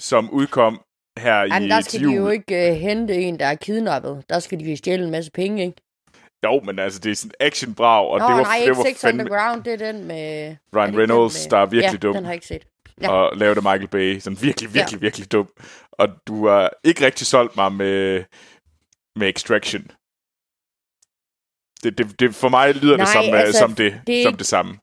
som udkom her Jamen, i der et skal jul. de jo ikke uh, hente en, der er kidnappet. Der skal de jo stjæle en masse penge, ikke? Jo, men altså, det er sådan en action brag, og Nå, det var, nej, det var Six fandme Underground, det er den med... Ryan Reynolds, den der er virkelig ja, dum. den har jeg ikke set. Ja. og lavede Michael Bay. Sådan virkelig, virkelig, ja. virkelig dum. Og du har ikke rigtig solgt mig med, med Extraction. Det, det, det, for mig lyder Nej, det, som, altså, altså, som, det, det som ikke- det samme.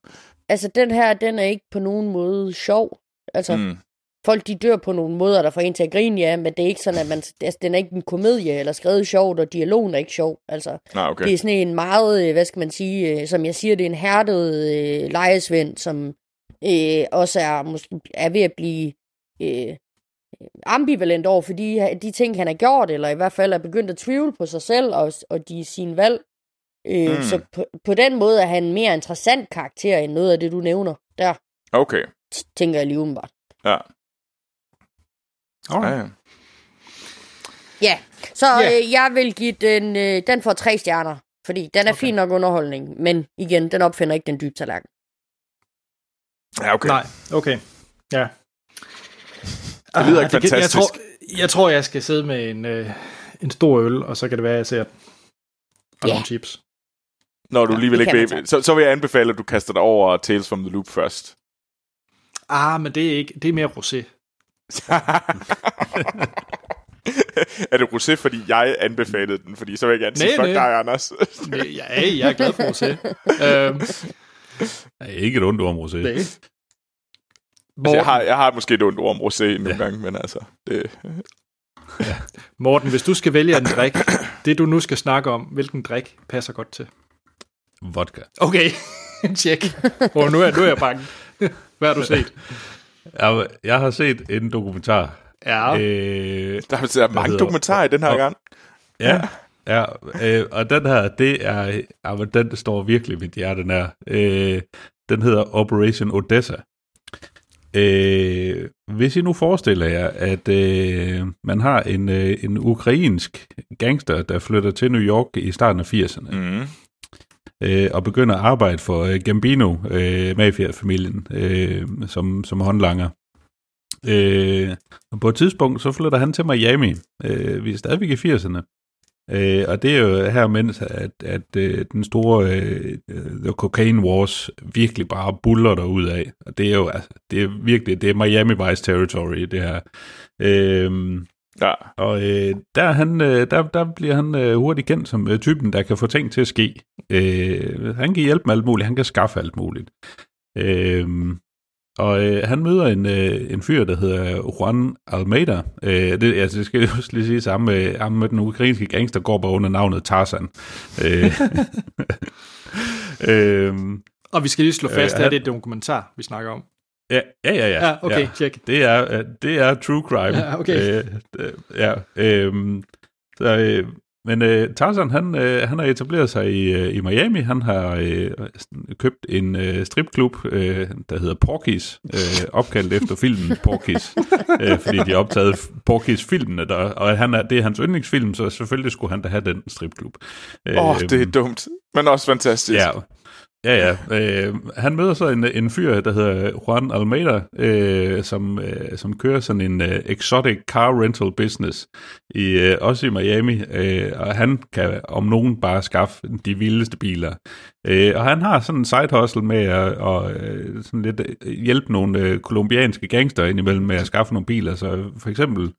Altså, den her, den er ikke på nogen måde sjov. Altså, mm. Mm. folk de dør på nogle måder, der får en til at grine, ja, men det er ikke sådan, at man, altså, den er ikke en komedie eller skrevet sjovt, og dialogen er ikke sjov. Altså, Nej, okay. Det er sådan en meget, øh, hvad skal man sige, øh, som jeg siger, det er en hærdet øh, lejesvend, som øh, også er, måske, er ved at blive øh, ambivalent over for de, de ting, han har gjort, eller i hvert fald er begyndt at tvivle på sig selv og, og de sine valg. Øh, Mm. Så på, på den måde er han en mere interessant karakter end noget af det, du nævner. Der Okay. tænker jeg lige umiddelbart. Ja. Alright. ja, ja. Så Ja. øh, jeg vil give den, øh, den får tre stjerner, fordi den er okay. fin nok underholdning, men igen, den opfinder ikke den dybe tallerken. Ja, okay. Nej, okay. Ja. Det lyder ikke Ah, Jeg, fantastisk. tror, Jeg tror, jeg skal sidde med en, øh, en stor øl, og så kan det være, at jeg ser den. Og Ja. nogle chips. Når du Ja, alligevel det ikke kan vil, så, så vil jeg anbefale, at du kaster dig over Tales from the Loop først. Ah, men det er ikke. Det er mere rosé. er det rosé, fordi jeg anbefalede den? Fordi så vil jeg gerne sige, Nej, fuck nej. dig, Anders. Nej, Ja, jeg er glad for rosé. øhm, Er ikke et ondt ord om rosé. det. altså, jeg, har, jeg har måske et ondt ord om rosé nogle ja. gange, men altså... Det, Morten, hvis du skal vælge en drik, det du nu skal snakke om, hvilken drik passer godt til? Vodka. Okay, tjek. Oh, nu, er, nu er jeg bange. Hvad har du set? Jeg, jeg har set en dokumentar. Ja, Øh, der er der er mange hedder- dokumentarer i den her og- gang. Ja, ja øh, og den her, det er, ja, men den står virkelig mit hjerte nær. Øh, den hedder Operation Odessa. Øh, hvis I nu forestiller jer, at øh, man har en, øh, en ukrainsk gangster, der flytter til New York i starten af 80'erne, Mm. øh, og begynder at arbejde for øh, Gambino, øh, mafiafamilien, øh, som, som håndlanger. Øh, og på et tidspunkt, så flytter han til Miami. Øh, vi er stadigvæk i 80'erne. Øh, og det er jo her, mens at, at øh, den store øh, The Cocaine Wars virkelig bare buller der ud af. Og det er jo altså, det er virkelig, det er Miami Vice Territory, det her. Øh, Ja. og øh, der, er han, øh, der, der bliver han øh, hurtigt kendt som øh, typen, der kan få ting til at ske. Øh, han kan hjælpe med alt muligt, han kan skaffe alt muligt. Øh, og øh, han møder en, øh, en fyr, der hedder Juan Almeida. Øh, det, altså, det skal jeg også lige sige sammen med, ham med den ukrainske gangster, går bare under navnet Tarzan. Øh, øh, og vi skal lige slå fast, Øh, at det er et dokumentar, vi snakker om. ja, ja, ja, ja. Ja, okay, ja. tjek. Det er, øh, det er true crime. Ja, okay. Øh, øh, ja, øh, så, øh, men øh, Tarzan, han, øh, han har etableret sig i, øh, i Miami. Han har øh, købt en øh, stripklub, øh, der hedder Porky's, øh, opkaldt efter filmen Porky's, øh, fordi de har optaget Porky's-filmene, der, og han er, det er hans yndlingsfilm, så selvfølgelig skulle han da have den stripklub. Åh, oh, det er dumt. Men også fantastisk. Ja, ja, ja. Øh, han møder så en, en fyr, der hedder Juan Almeida, øh, som, øh, som kører sådan en øh, exotic car rental business, i, øh, også i Miami, øh, og han kan om nogen bare skaffe de vildeste biler. Øh, og han har sådan en side hustle med at og, øh, sådan lidt øh, hjælpe nogle øh, kolumbianske gangster indimellem med at skaffe nogle biler. Så for eksempel,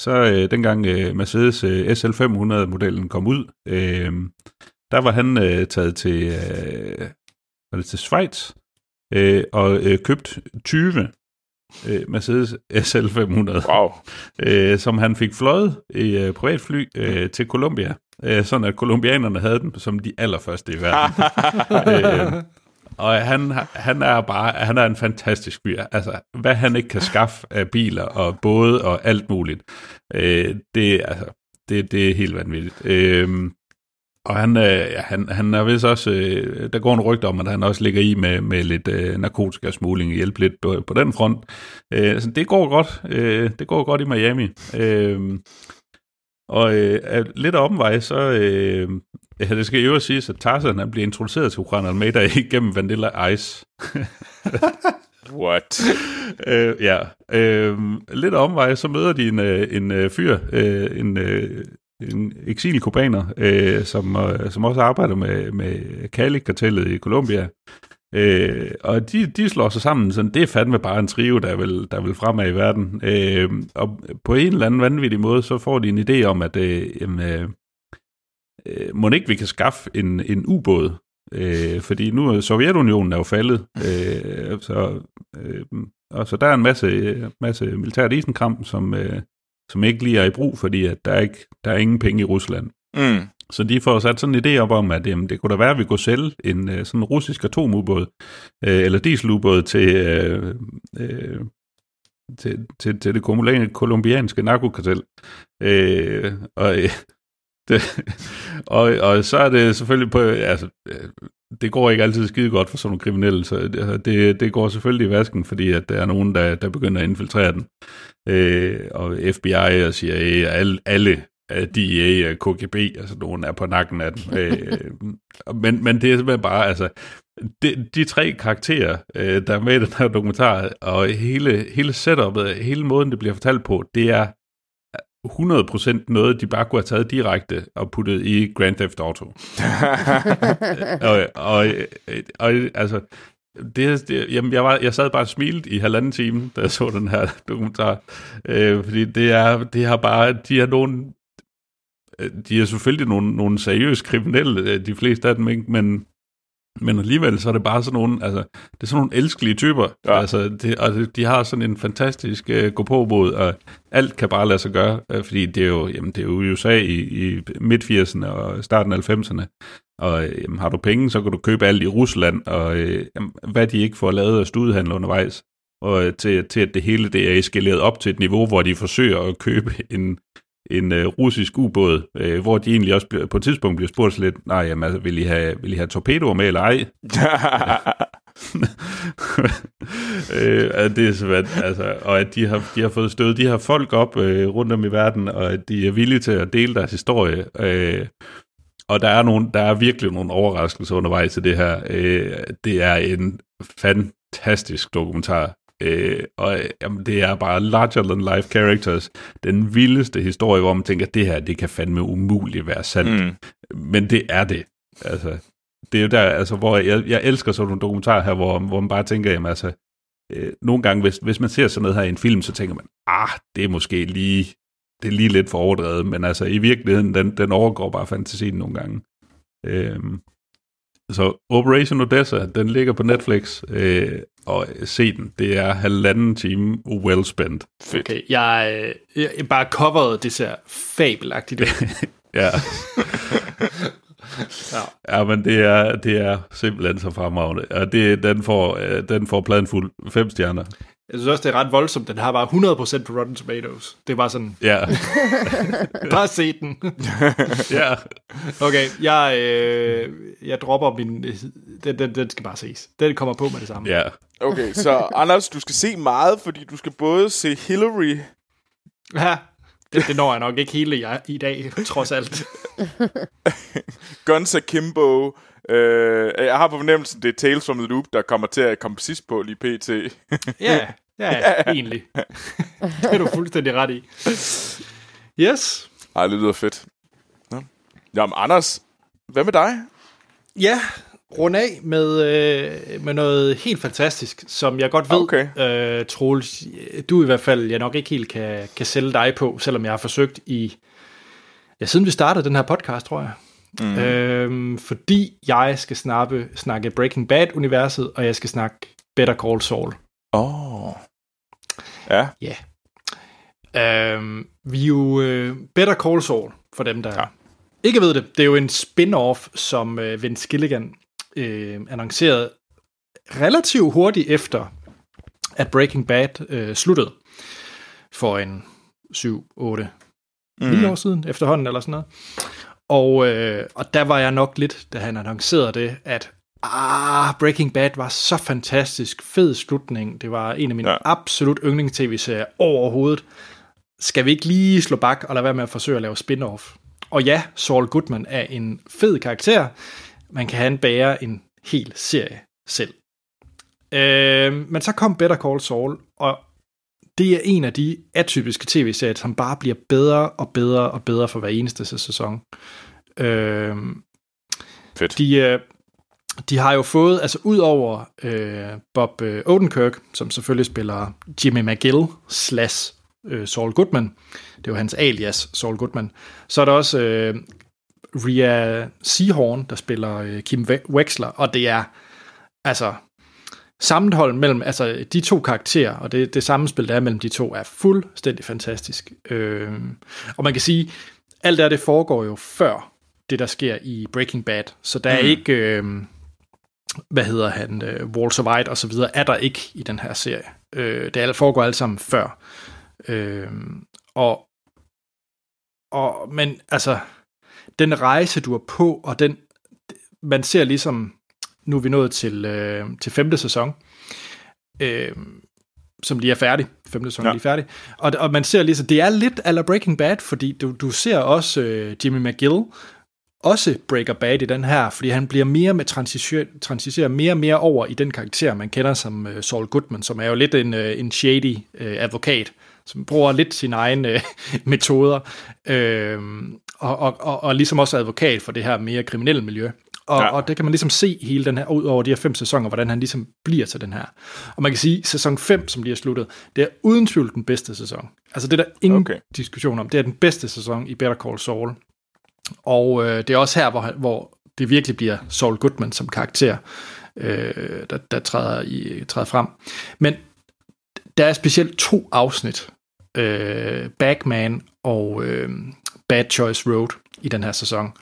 så øh, dengang øh, Mercedes øh, SL500-modellen kom ud, øh, der var han øh, taget til, øh, var det til Schweiz øh, og øh, købt 20 øh, Mercedes SL500, Wow. øh, som han fik fløjet i øh, privatfly øh, til Colombia, øh, sådan at kolumbianerne havde den som de allerførste i verden. øh, og han, han er bare, han er en fantastisk fyr. Altså, hvad han ikke kan skaffe af biler og både og alt muligt, øh, det, altså, det, det er helt vanvittigt. Øh, og han, øh, han, han er vist også, øh, der går en rygte om, at han også ligger i med, med lidt øh, narkotika smugling og hjælpe lidt på, på den front. Øh, så det går godt. Øh, det går godt i Miami. Øh, og øh, lidt af omvej, så øh, ja, det skal jo siges, at Tarzan han bliver introduceret til Juan Almeida igennem Vanilla Ice. What? øh, ja. Øh, lidt omvej, så møder de en, øh, en øh, fyr, øh, en, øh, en eksilkubaner, øh, som, øh, som også arbejder med, med Cali-kartellet i Colombia. Øh, og de, de slår sig sammen, så det er fandme bare en trio, der vil, der vil fremad i verden. Øh, og på en eller anden vanvittig måde, så får de en idé om, at øh, øh, øh, må ikke vi kan skaffe en, en ubåd, øh, fordi nu er Sovjetunionen er jo faldet, øh, så, øh, og så der er en masse, masse militært isenkram, som, øh, som ikke lige er i brug, fordi at der, er ikke, der er ingen penge i Rusland. Mm. Så de får sat sådan en idé op om, at jamen, det kunne da være, at vi kunne sælge en øh, sådan en russisk atomubåd, øh, eller dieselubåd til, øh, øh, til, til, til det kolumbianske- kolumbianske narkokartel. Øh, og, øh, det, og, og så er det selvfølgelig på, altså, det går ikke altid skide godt for sådan nogle kriminelle, så det, altså, det, går selvfølgelig i vasken, fordi at der er nogen, der, der begynder at infiltrere den. Øh, og FBI og CIA og alle, alle DEA og KGB, altså nogen er på nakken af den. øh, men, men det er simpelthen bare, altså, de, de tre karakterer, øh, der er med i den her dokumentar, og hele, hele setupet, hele måden, det bliver fortalt på, det er 100% noget, de bare kunne have taget direkte og puttet i Grand Theft Auto. og, og, og, altså, det, det, jamen, jeg, var, jeg sad bare og smilte i halvanden time, da jeg så den her dokumentar. Øh, fordi det er, det har bare, de er nogle, øh, de er selvfølgelig nogle, nogle seriøse kriminelle, øh, de fleste af dem, ikke? men men alligevel så er det bare sådan nogle, altså, det er sådan nogle elskelige typer. Ja. Altså, det, altså, de har sådan en fantastisk uh, gå på mod og alt kan bare lade sig gøre, uh, fordi det er jo, jamen, det er jo USA i, i midt-80'erne og starten af 90'erne. Og øh, jamen, har du penge, så kan du købe alt i Rusland, og øh, jamen, hvad de ikke får lavet af studehandel undervejs, og øh, til, til at det hele det er eskaleret op til et niveau, hvor de forsøger at købe en, en øh, russisk ubåd, øh, hvor de egentlig også bliver, på et tidspunkt bliver spurgt lidt, nej, jamen, altså, vil, I have, vil I have torpedoer med eller ej? øh, at det er svært, altså, og at de har, de har fået stødet de her folk op øh, rundt om i verden, og at de er villige til at dele deres historie. Øh, og der er, nogle, der er virkelig nogle overraskelser undervejs til det her. Øh, det er en fantastisk dokumentar. Øh, og øh, jamen, det er bare larger than life characters. Den vildeste historie, hvor man tænker, det her, det kan fandme umuligt være sandt. Mm. Men det er det. Altså, det er jo der, altså, hvor jeg, jeg elsker sådan nogle dokumentarer her, hvor, hvor man bare tænker, jamen altså, øh, nogle gange, hvis, hvis man ser sådan noget her i en film, så tænker man, ah, det er måske lige, det er lige lidt for overdrevet, men altså i virkeligheden, den, den overgår bare fantasien nogle gange. Øhm, så Operation Odessa, den ligger på Netflix, øh, og se den, det er halvanden time well spent. Fedt. Okay, jeg, jeg, jeg bare coveret det ser fabelagtigt ud. Ja, ja. ja men det er, det er simpelthen så fremragende. Og det, den, får, øh, den får pladen fuld fem stjerner. Jeg synes også, det er ret voldsomt. Den har bare 100% på Rotten Tomatoes. Det er bare sådan, Ja, bare se den. ja. Okay, jeg, øh, jeg dropper min... Den, den, den skal bare ses. Den kommer på med det samme. ja. Okay, så Anders, du skal se meget, fordi du skal både se Hillary... ja det, det når jeg nok ikke hele jeg, i dag, trods alt. Guns Akimbo. Øh, jeg har på fornemmelsen, det er Tales from the Loop, der kommer til at komme sidst på lige pt. Ja, ja, ja egentlig. det er du fuldstændig ret i. Yes. Ej, det lyder fedt. Ja. Jamen, Anders, hvad med dig? Ja, runde af med, øh, med noget helt fantastisk, som jeg godt ved, Okay. øh, Troels, du i hvert fald, jeg nok ikke helt kan, kan sælge dig på, selvom jeg har forsøgt i, ja, siden vi startede den her podcast, tror jeg. Mm. Øhm, fordi jeg skal snappe, snakke Breaking Bad-universet, og jeg skal snakke Better Call Saul. Åh. Oh. Ja. Ja. Øhm, vi er jo øh, Better Call Saul, for dem, der Ja. ikke ved det. Det er jo en spin-off, som øh, Vince Gilligan øh, annoncerede relativt hurtigt efter, at Breaking Bad øh, sluttede. For en 7, 8, 9 Mm. år siden efterhånden, eller sådan noget. Og, øh, og der var jeg nok lidt, da han annoncerede det, at ah, Breaking Bad var så fantastisk, fed slutning. Det var en af mine Ja. absolut yndlings-tv-serier overhovedet. Skal vi ikke lige slå bak og lade være med at forsøge at lave spin-off? Og ja, Saul Goodman er en fed karakter. Man kan han bære en hel serie selv. Øh, men så kom Better Call Saul, og det er en af de atypiske tv-serier, som bare bliver bedre og bedre og bedre for hver eneste sæson. Øh, Fedt. de, øh, de har jo fået, altså ud over øh, Bob øh, Odenkirk, som selvfølgelig spiller Jimmy McGill slash øh, Saul Goodman, det er jo hans alias, Saul Goodman, så er der også øh, Rhea Seahorn, der spiller øh, Kim We- Wexler, og det er altså sammenhold mellem altså de to karakterer, og det, det sammenspil, der er mellem de to, er fuldstændig fantastisk. Øh, og man kan sige, alt det, her, det foregår jo før det, der sker i Breaking Bad, så der er Mhm. ikke, øh, hvad hedder han, øh, Walter White og så videre, er der ikke i den her serie. Øh, det alt foregår alt sammen før. Øh, og, og, men altså, den rejse, du er på, og den, man ser ligesom, nu er vi nået til, øh, til femte sæson, øh, som lige er færdig. Femte sæson Ja. lige er færdig. Og, og man ser ligesom, det er lidt ala Breaking Bad, fordi du, du ser også øh, Jimmy McGill, også Breaker Bad i den her, fordi han bliver mere med transition, transicerer mere og mere over i den karakter, man kender som øh, Saul Goodman, som er jo lidt en, øh, en shady øh, advokat, som bruger lidt sine egne øh, metoder, øh, og, og, og, og ligesom også advokat for det her mere kriminelle miljø. Og, Ja. og det kan man ligesom se hele den her, ud over de her fem sæsoner, hvordan han ligesom bliver til den her. Og man kan sige, sæson 5, som lige er sluttet, det er uden tvivl den bedste sæson. Altså det er der ingen Okay. diskussion om. Det er den bedste sæson i Better Call Saul. Og øh, det er også her, hvor, hvor det virkelig bliver Saul Goodman som karakter, øh, der, der træder, i, træder frem. Men der er specielt to afsnit, øh, Bagman og øh, Bad Choice Road i den her sæson.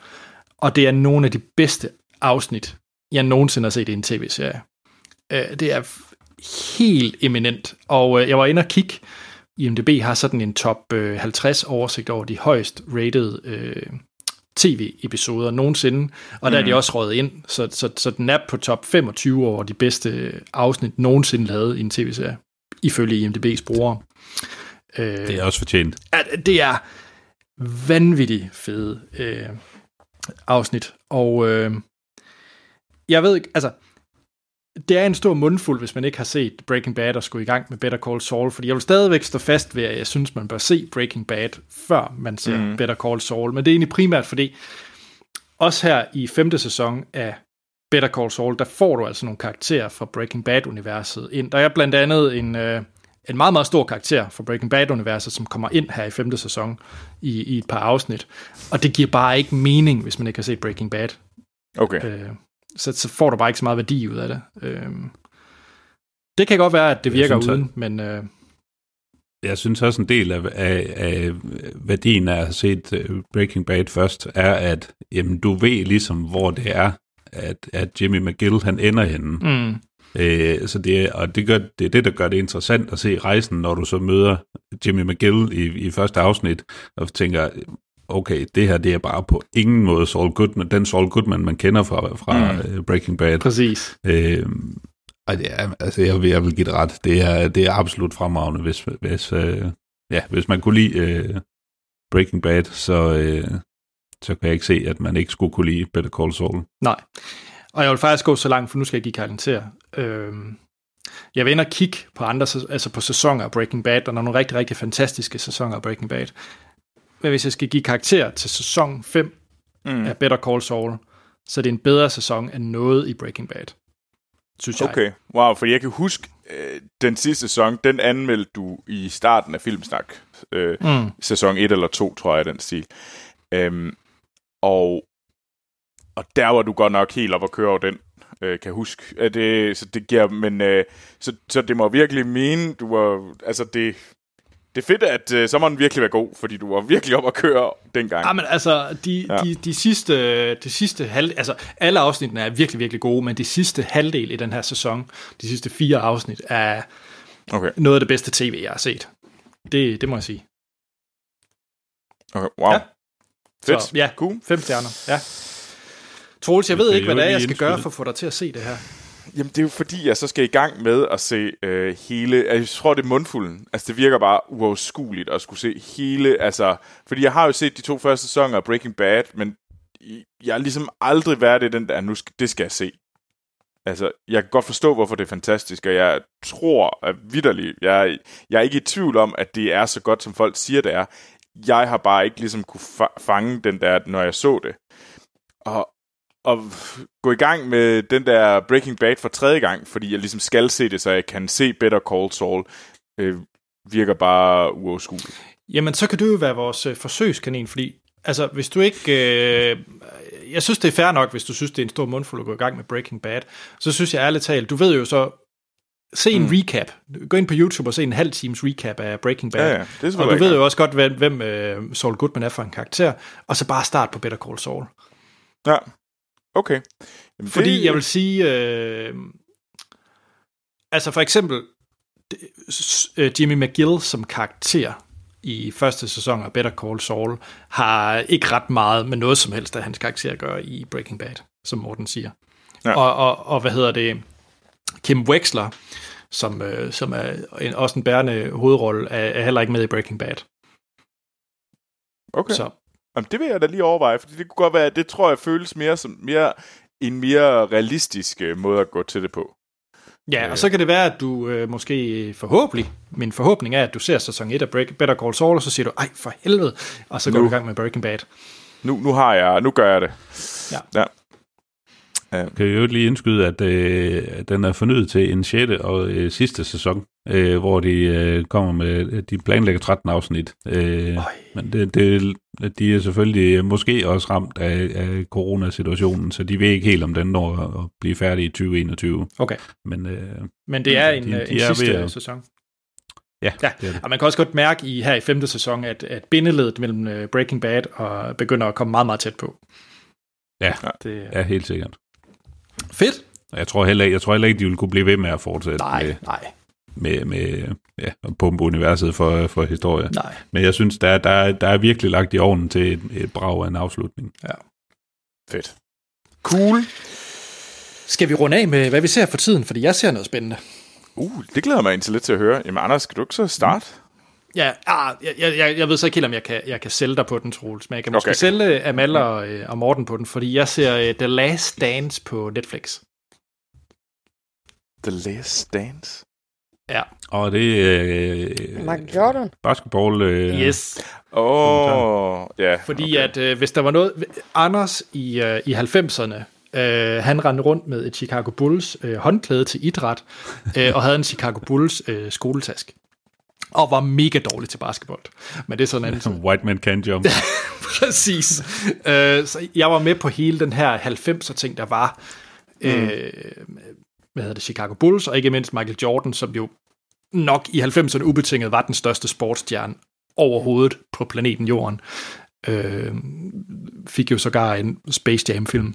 Og det er nogle af de bedste afsnit, jeg nogensinde har set i en tv-serie. Øh, det er helt eminent. Og øh, jeg var inde og kigge. IMDb har sådan en top øh, 50 oversigt over de højst rated øh, tv-episoder nogensinde. Og der er de også røget ind. Så, så, så den er på top 25 over de bedste afsnit nogensinde lavet i en tv-serie. Ifølge IMDb's brugere. Øh, Det er også fortjent. at det er vanvittigt fede øh, afsnit. Og øh, jeg ved ikke, altså, det er en stor mundfuld, hvis man ikke har set Breaking Bad og skulle i gang med Better Call Saul, fordi jeg vil stadigvæk stå fast ved, at jeg synes, man bør se Breaking Bad, før man ser mm. Better Call Saul. Men det er egentlig primært, fordi også her i femte sæson af Better Call Saul, der får du altså nogle karakterer fra Breaking Bad-universet ind. Der er blandt andet en, øh, en meget, meget stor karakter fra Breaking Bad-universet, som kommer ind her i femte sæson i, i et par afsnit. Og det giver bare ikke mening, hvis man ikke har set Breaking Bad. Okay. Øh, så, så får du bare ikke så meget værdi ud af det. Øh, det kan godt være, at det virker synes, at- uden, men øh, Jeg synes også en del af, af, af værdien af at have set øh, Breaking Bad først, er, at jamen, du ved ligesom, hvor det er, at, at Jimmy McGill han ender henne. mm, Øh, så det, er- og det, gør, det er det, der gør det interessant at se rejsen, når du så møder Jimmy McGill i, i første afsnit, og tænker, okay, det her det er bare på ingen måde Saul Goodman, den Saul Goodman, man kender fra, fra mm. Breaking Bad. præcis. Øh, og det er, altså jeg vil, jeg vil give det ret. Det er, det er absolut fremragende, hvis, hvis, øh, ja, hvis man kunne lide øh, Breaking Bad, så, øh, så kan jeg ikke se, at man ikke skulle kunne lide Better Call Saul. Nej. Og jeg vil faktisk gå så langt, for nu skal jeg give karakter. Øhm, jeg vil ind og kigge på andre, altså på sæsoner af Breaking Bad, og der er nogle rigtig, rigtig fantastiske sæsoner af Breaking Bad. Men hvis jeg skal give karakter til sæson 5 mm. af Better Call Saul, så er det en bedre sæson end noget i Breaking Bad. Synes jeg. Okay, wow, for jeg kan huske, øh, den sidste sæson, den anmeldte du i starten af Filmsnak. Øh, Mm. Sæson 1 eller 2, tror jeg, den stil. Øhm, og, og der var du godt nok helt op at køre over den, øh, kan huske. At det, så det giver, men øh, så, så det må virkelig mene, du var, altså det, det er fedt, at øh, så må den virkelig være god, fordi du var virkelig op at køre dengang. Ja, men altså, de, Ja. de, de, sidste, de sidste halv, altså alle afsnittene er virkelig, virkelig gode, men de sidste halvdel i den her sæson, de sidste fire afsnit, er Okay, noget af det bedste tv, jeg har set. Det, det må jeg sige. okay wow. Ja. Fedt. Så, ja, Cool. fem stjerner. Ja. Troels, jeg ved ikke, hvad det er, jeg skal gøre for at få dig til at se det her. Jamen, det er jo fordi, jeg så skal i gang med at se øh, hele... Jeg tror, det er mundfulden. Altså, det virker bare uoverskueligt at skulle se hele... Altså, fordi jeg har jo set de to første sæsoner af Breaking Bad, men jeg har ligesom aldrig været i den der, nu skal, det skal jeg se. Altså, jeg kan godt forstå, hvorfor det er fantastisk, og jeg tror at vidderligt, jeg, er- jeg er ikke i tvivl om, at det er så godt, som folk siger, det er. Jeg har bare ikke ligesom kunne fa- fange den der, når jeg så det. Og, og gå i gang med den der Breaking Bad for tredje gang, fordi jeg ligesom skal se det, så jeg kan se Better Call Saul, øh, virker bare uoverskueligt. Jamen, så kan du jo være vores øh, forsøgskanin, fordi altså, hvis du ikke... Øh, jeg synes, det er fair nok, hvis du synes, det er en stor mundfuld at gå i gang med Breaking Bad. Så synes jeg ærligt talt, du ved jo så... Se en mm. recap. Gå ind på YouTube og se en halv times recap af Breaking Bad. Ja, ja, det og du ved jo også godt, hvem, hvem øh, Saul Goodman er for en karakter. Og så bare start på Better Call Saul. Ja, okay. Jamen, Fordi det, jeg vil sige, øh, altså for eksempel øh, Jimmy McGill som karakter i første sæson af Better Call Saul har ikke ret meget med noget som helst af hans karakter at gøre i Breaking Bad, som Morten siger. Ja. Og, og, og hvad hedder det? Kim Wexler, som, øh, som er en, også en bærende hovedrolle, er, er heller ikke med i Breaking Bad. Okay. Så Jamen, det vil jeg da lige overveje, fordi det kunne godt være, det tror jeg føles mere som mere, en mere realistisk øh, måde at gå til det på. Ja, og så kan det være, at du øh, måske forhåbentlig, min forhåbning er, at du ser sæson 1 af Break, Better Call Saul, og så siger du, ej for helvede, og så går Nu. du i gang med Breaking Bad. Nu, nu har jeg, nu gør jeg det. Ja. ja. Kan jeg jo lige indskyde, at øh, den er fornyet til en 6. og øh, sidste sæson, øh, hvor de øh, kommer med, de planlægger 13 afsnit. Øh, men det, det, de er selvfølgelig måske også ramt af, af coronasituationen, så de ved ikke helt, om den når at blive færdig i 2021. Okay. Men øh, Men det er en, De- de, de en er sidste at- sæson. ja, Ja, det det. og man kan også godt mærke i her i femte sæson, at, at bindeledet mellem øh, Breaking Bad og begynder at komme meget, meget tæt på. Ja, Det er ja, helt sikkert. Fedt. Og Jeg tror heller ikke, jeg tror heller ikke, de vil kunne blive ved med at fortsætte Nej, med, nej, med, med ja, at pumpe universet for, for historie. nej. Men jeg synes, der, er- der, er- der er virkelig lagt i ovnen til et, et brag af en afslutning. Fedt. Cool. Skal vi runde af med, hvad vi ser for tiden? Fordi jeg ser noget spændende. Uh, det glæder mig egentlig lidt til at høre. Jamen, Anders, skal du ikke så starte? Ja, ah, jeg, jeg, jeg ved så ikke helt, om jeg kan, jeg kan sælge dig på den, Troels, men jeg kan måske Okay. okay. sælge Amal og, øh, og Morten på den, fordi jeg ser uh, The Last Dance på Netflix. The Last Dance. Ja. Og det er øh, Michael Jordan. basketball. Øh, Yes. Åh, oh, ja. Fordi okay. at øh, hvis der var noget... Anders i, øh, i 90'erne, øh, han rendte rundt med et Chicago Bulls øh, håndklæde til idræt, øh, og havde en Chicago Bulls øh, skoletask. Og var mega dårlig til basketball. Men det er sådan en anden. White man can jump. Præcis. Øh, så jeg var med på hele den her 90'er ting, der var. Øh, hvad hedder det? Chicago Bulls, og ikke mindst Michael Jordan, som jo nok i 90'erne ubetinget var den største sportsstjerne overhovedet på planeten Jorden. Øh, fik jo sågar en Space Jam-film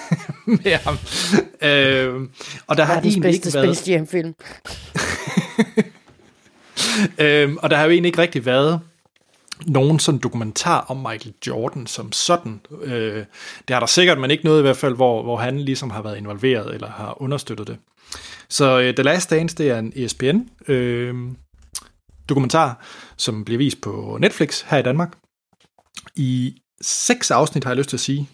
med ham. Øh, og der har egentlig bedste ikke været... Space Jam-film. Øhm, og der har jo egentlig ikke rigtig været nogen sådan dokumentar om Michael Jordan som sådan. Øh, det har der sikkert, men ikke noget i hvert fald, hvor, hvor han ligesom har været involveret eller har understøttet det. Så øh, The Last Dance, det er en ESPN øh, dokumentar, som bliver vist på Netflix her i Danmark. I seks afsnit har jeg lyst til at sige.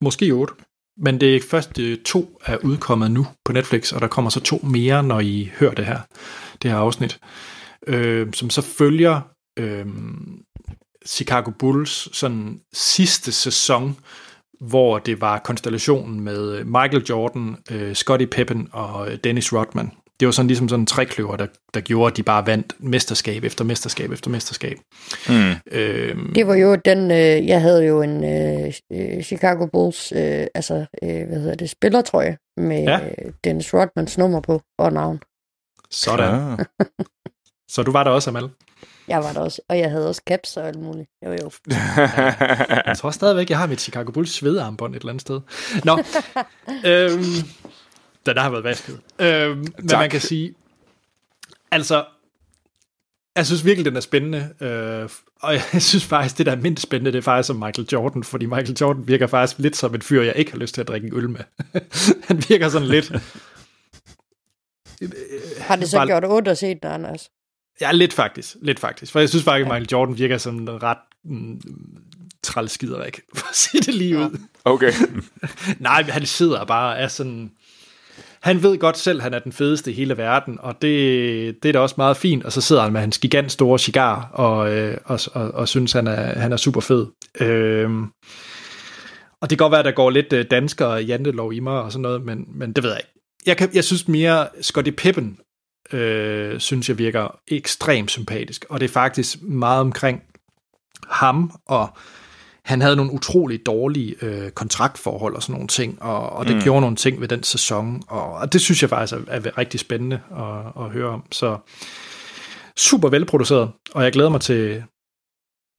Måske otte. Men det er først øh, to er udkommet nu på Netflix, og der kommer så to mere, når I hører det her, det her afsnit, øh, som så følger øh, Chicago Bulls sådan sidste sæson, hvor det var konstellationen med Michael Jordan, øh, Scottie Pippen og øh, Dennis Rodman. Det var sådan ligesom sådan en trækløver, der, der gjorde, at de bare vandt mesterskab efter mesterskab efter mesterskab. Mm. Øh, Det var jo den, øh, jeg havde jo en øh, øh, Chicago Bulls, øh, altså, øh, hvad hedder det, spillertrøje med ja. øh, Dennis Rodmans nummer på og navn. Sådan. Ah. Så du var der også, Amal. Jeg var der også, og jeg havde også caps og alt muligt. Jo, jo. Jeg tror stadigvæk, jeg har mit Chicago Bulls svedearmbånd et eller andet sted. Nå, øhm, den har været vasket. Øhm, men Tak. man kan sige, altså, jeg synes virkelig, den er spændende. Øh, og jeg synes faktisk, det der er mindst spændende, det er faktisk som Michael Jordan, fordi Michael Jordan virker faktisk lidt som en fyr, jeg ikke har lyst til at drikke en øl med. Han virker sådan lidt, Har det så Bare- gjort ondt at se den, Anders? ja, lidt faktisk, lidt faktisk. For jeg synes faktisk, at Michael Jordan virker som en ret mm, trælskiderik, for at sige det lige ud. Okay. Nej, han sidder bare og er sådan... Han ved godt selv, at han er den fedeste i hele verden, og det, det er da også meget fint. Og så sidder han med hans gigant store cigar, og, øh, og, og, og synes, han er, han er super fed. Øhm, og det kan godt være, at der går lidt øh, dansker og jantelov i mig og sådan noget, men, men det ved jeg ikke. Jeg, kan, jeg synes mere, Scottie Pippen, øh, synes jeg virker ekstremt sympatisk, og det er faktisk meget omkring ham, og han havde nogle utrolig dårlige øh, kontraktforhold og sådan nogle ting, og, og det mm. gjorde nogle ting ved den sæson, og, og det synes jeg faktisk er, er rigtig spændende at, at høre om. Så super velproduceret, og jeg glæder mig til,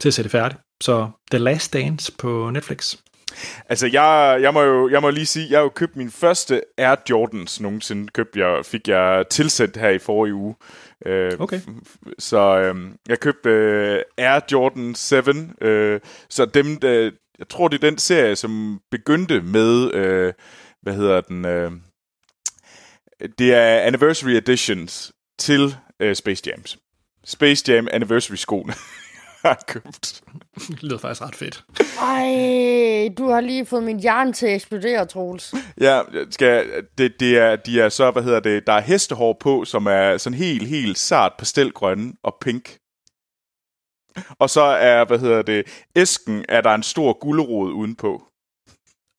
til at se det færdigt. Så The Last Dance på Netflix. Altså, jeg, jeg, må jo, jeg må lige sige, jeg har jo købt min første Air Jordans nogensinde. Købte jeg, fik jeg tilsendt her i forrige uge. Øh, Okay. Så øh, jeg købte øh, Air Jordan 7. Øh, så dem, der, jeg tror, det er den serie, som begyndte med, øh, hvad hedder den? Øh, det er Anniversary Editions til øh, Space Jams. Space Jam Anniversary skoene. har købt. Det lyder faktisk ret fedt. Ej, du har lige fået min hjerne til at eksplodere, Troels. Ja, skal, det, det er, de er så, hvad hedder det, der er hestehår på, som er sådan helt, helt sart pastelgrønne og pink. Og så er, hvad hedder det, æsken, er der en stor gullerod udenpå.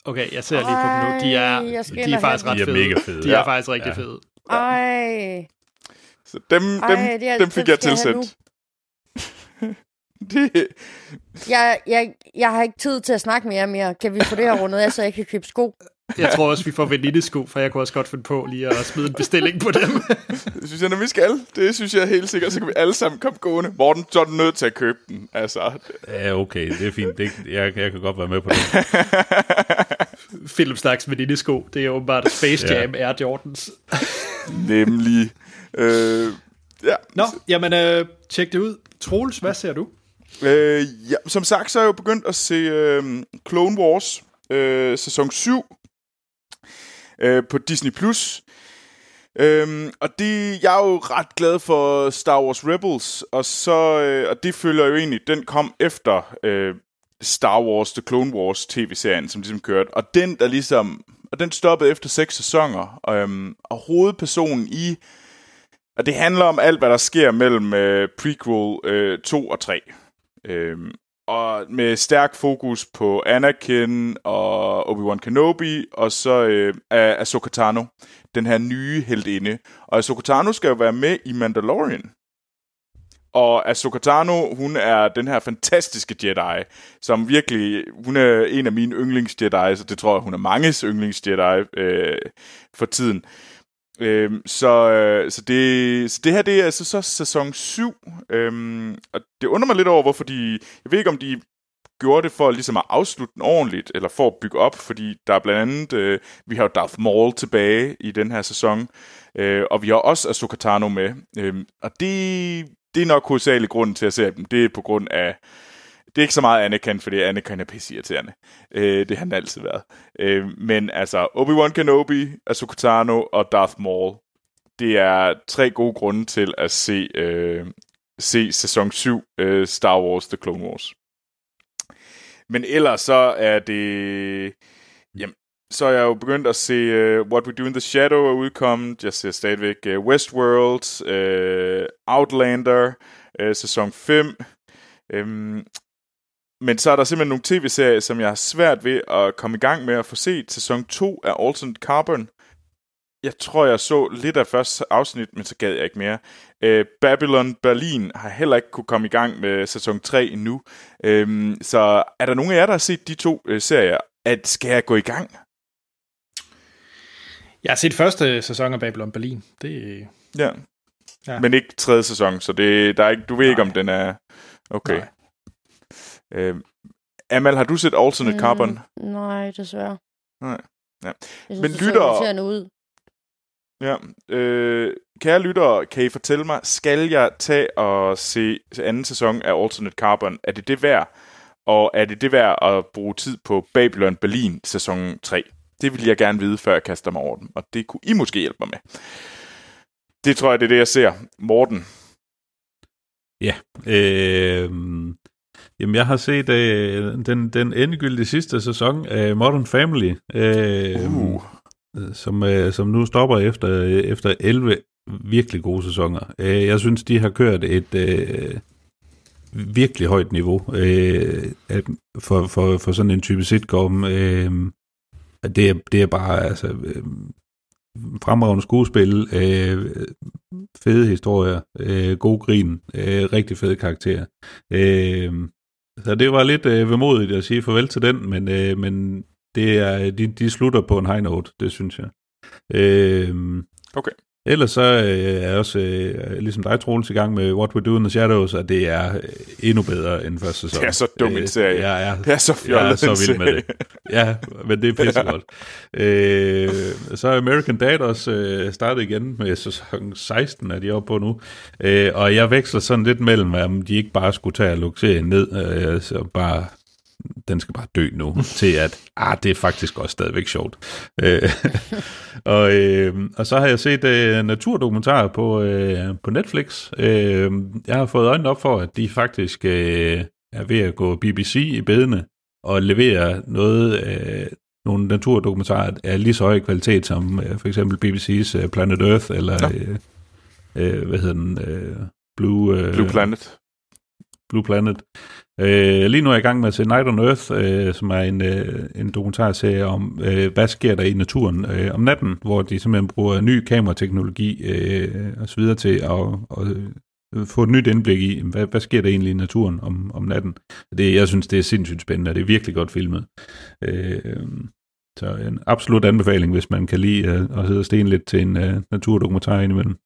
Okay, jeg ser lige på dem nu. De er, de er faktisk ret fede. De er mega fede. De er Ja. faktisk rigtig Ja. fede. Ej, Så dem, dem, Ej, er- dem fik dem jeg tilsendt. det, jeg, jeg, jeg har ikke tid til at snakke med jer mere. Kan vi få det her rundet af, så jeg kan købe sko? Jeg tror også, vi får venidesko, for jeg kunne også godt finde på lige at smide en bestilling på dem. det synes jeg, når vi skal. Det synes jeg helt sikkert, så kan vi alle sammen komme gående. Morten, så er du nødt til at købe den. Altså, Ja, okay, det er fint. Det, jeg, jeg kan godt være med på det. Filmsnaks venidesko, det er åbenbart Space Ja. Jam Air Jordans. nemlig... Øh, ja. Nå, jamen øh, tjek det ud. Troels, hvad ser du? Øh, ja, som sagt, så er jeg jo begyndt at se øh, Clone Wars øh, sæson 7 øh, på Disney+. Plus. Øhm, og det, jeg er jo ret glad for Star Wars Rebels, og så øh, og det følger jo egentlig, den kom efter øh, Star Wars The Clone Wars tv-serien, som ligesom kørte. Og den der ligesom, og den stoppede efter seks sæsoner. Øhm, og hovedpersonen i, og det handler om alt, hvad der sker mellem øh, prequel øh, 2 og 3. Øhm, og med stærk fokus på Anakin og Obi-Wan Kenobi, og så øh, Ahsoka Tano, den her nye heldinde. Og Ahsoka Tano skal jo være med i Mandalorian. Og Ahsoka Tano, hun er den her fantastiske Jedi, som virkelig, hun er en af mine yndlings-Jedi, så det tror jeg, hun er manges yndlings-Jedi øh, for tiden. Øhm, så, øh, så, det, så det her, det er altså så sæson 7, øhm, og det undrer mig lidt over, hvorfor de, jeg ved ikke om de gjorde det for ligesom at afslutte den ordentligt, eller for at bygge op, fordi der er blandt andet, øh, vi har jo Darth Maul tilbage i den her sæson, øh, og vi har også Ahsoka Tano med, øh, og det, det er nok hovedsageligt grunden til at se dem, det er på grund af, det er ikke så meget Anakin, fordi Anakin er pisseirriterende. Øh, det har han altid været. Øh, men altså, Obi-Wan Kenobi, Ahsoka Tano og Darth Maul, det er tre gode grunde til at se, øh, se sæson 7 øh, Star Wars The Clone Wars. Men ellers så er det... Jamen, så er jeg jo begyndt at se uh, What We Do in the Shadow er udkommet. Jeg ser stadigvæk uh, Westworld, uh, Outlander, uh, sæson 5. Um, men så er der simpelthen nogle tv-serier, som jeg har svært ved at komme i gang med at få set. Sæson 2 af Alternate Carbon. Jeg tror, jeg så lidt af første afsnit, men så gad jeg ikke mere. Øh, Babylon Berlin har heller ikke kunne komme i gang med sæson 3 endnu. Øhm, så er der nogen af jer, der har set de to øh, serier? At skal jeg gå i gang? Jeg har set første sæson af Babylon Berlin. Det Ja. Ja. ja. Men ikke tredje sæson, så det, der er ikke, du ved ikke, om den er... Okay. Nej. Øhm, Amal, har du set Alternate mm. Carbon? Nej, desværre. Nej. Ja. Jeg synes, Men det lytter- ud. Ja. Øh, kære lyttere, kan I fortælle mig, skal jeg tage og se anden sæson af Alternate Carbon? Er det det værd? Og er det det værd at bruge tid på Babylon Berlin sæson 3? Det vil jeg gerne vide, før jeg kaster mig over den. Og det kunne I måske hjælpe mig med. Det tror jeg, det er det, jeg ser. Morten. Ja. Øh, jamen, jeg har set øh, den, den endegyldige sidste sæson af Modern Family, øh, Uh. som, øh, som nu stopper efter, efter 11 virkelig gode sæsoner. Øh, jeg synes, de har kørt et øh, virkelig højt niveau øh, for, for, for sådan en type sitcom. Øh, det, er, det er bare altså, øh, fremragende skuespil, øh, fede historier, øh, god grin, øh, rigtig fede karakterer. Øh, så det var lidt øh, vemodigt at sige farvel til den, men, øh, men det er, de, de slutter på en high note, det synes jeg. Øh, Okay. Ellers så øh, er jeg også, øh, ligesom dig, Troels, i gang med What We Do in the Shadows, og det er øh, endnu bedre end første sæson. Det er så dum en serie. Jeg er, Det er så fjollet, jeg er så vild med det. Ja, men det er pissegodt. øh, så er American Dad også øh, startet igen med sæson 16, er de oppe på nu. Øh, og jeg veksler sådan lidt mellem, om de ikke bare skulle tage og lukke serien ned, øh, så bare den skal bare dø nu, til at, ah, det er faktisk også stadigvæk sjovt. Øh, og, øh, og så har jeg set øh, naturdokumentarer på, øh, på Netflix. Øh, jeg har fået øjnene op for, at de faktisk øh, er ved at gå BBC i bedene og levere noget, øh, nogle naturdokumentarer af lige så høj kvalitet som øh, for eksempel BBC's øh, Planet Earth, eller øh, øh, hvad hedder den, øh, Blue, øh, Blue Planet. Blue Planet. Øh, lige nu er jeg i gang med at se Night on Earth, øh, som er en, øh, en dokumentarserie om, øh, hvad sker der i naturen øh, om natten, hvor de simpelthen bruger ny kamerateknologi øh, og så videre til at, at øh, få et nyt indblik i, hvad, hvad sker der egentlig i naturen om, om natten. Det, jeg synes, det er sindssygt spændende, og det er virkelig godt filmet. Øh, så en absolut anbefaling, hvis man kan lide øh, at sidde og stene lidt til en øh, naturdokumentar indimellem.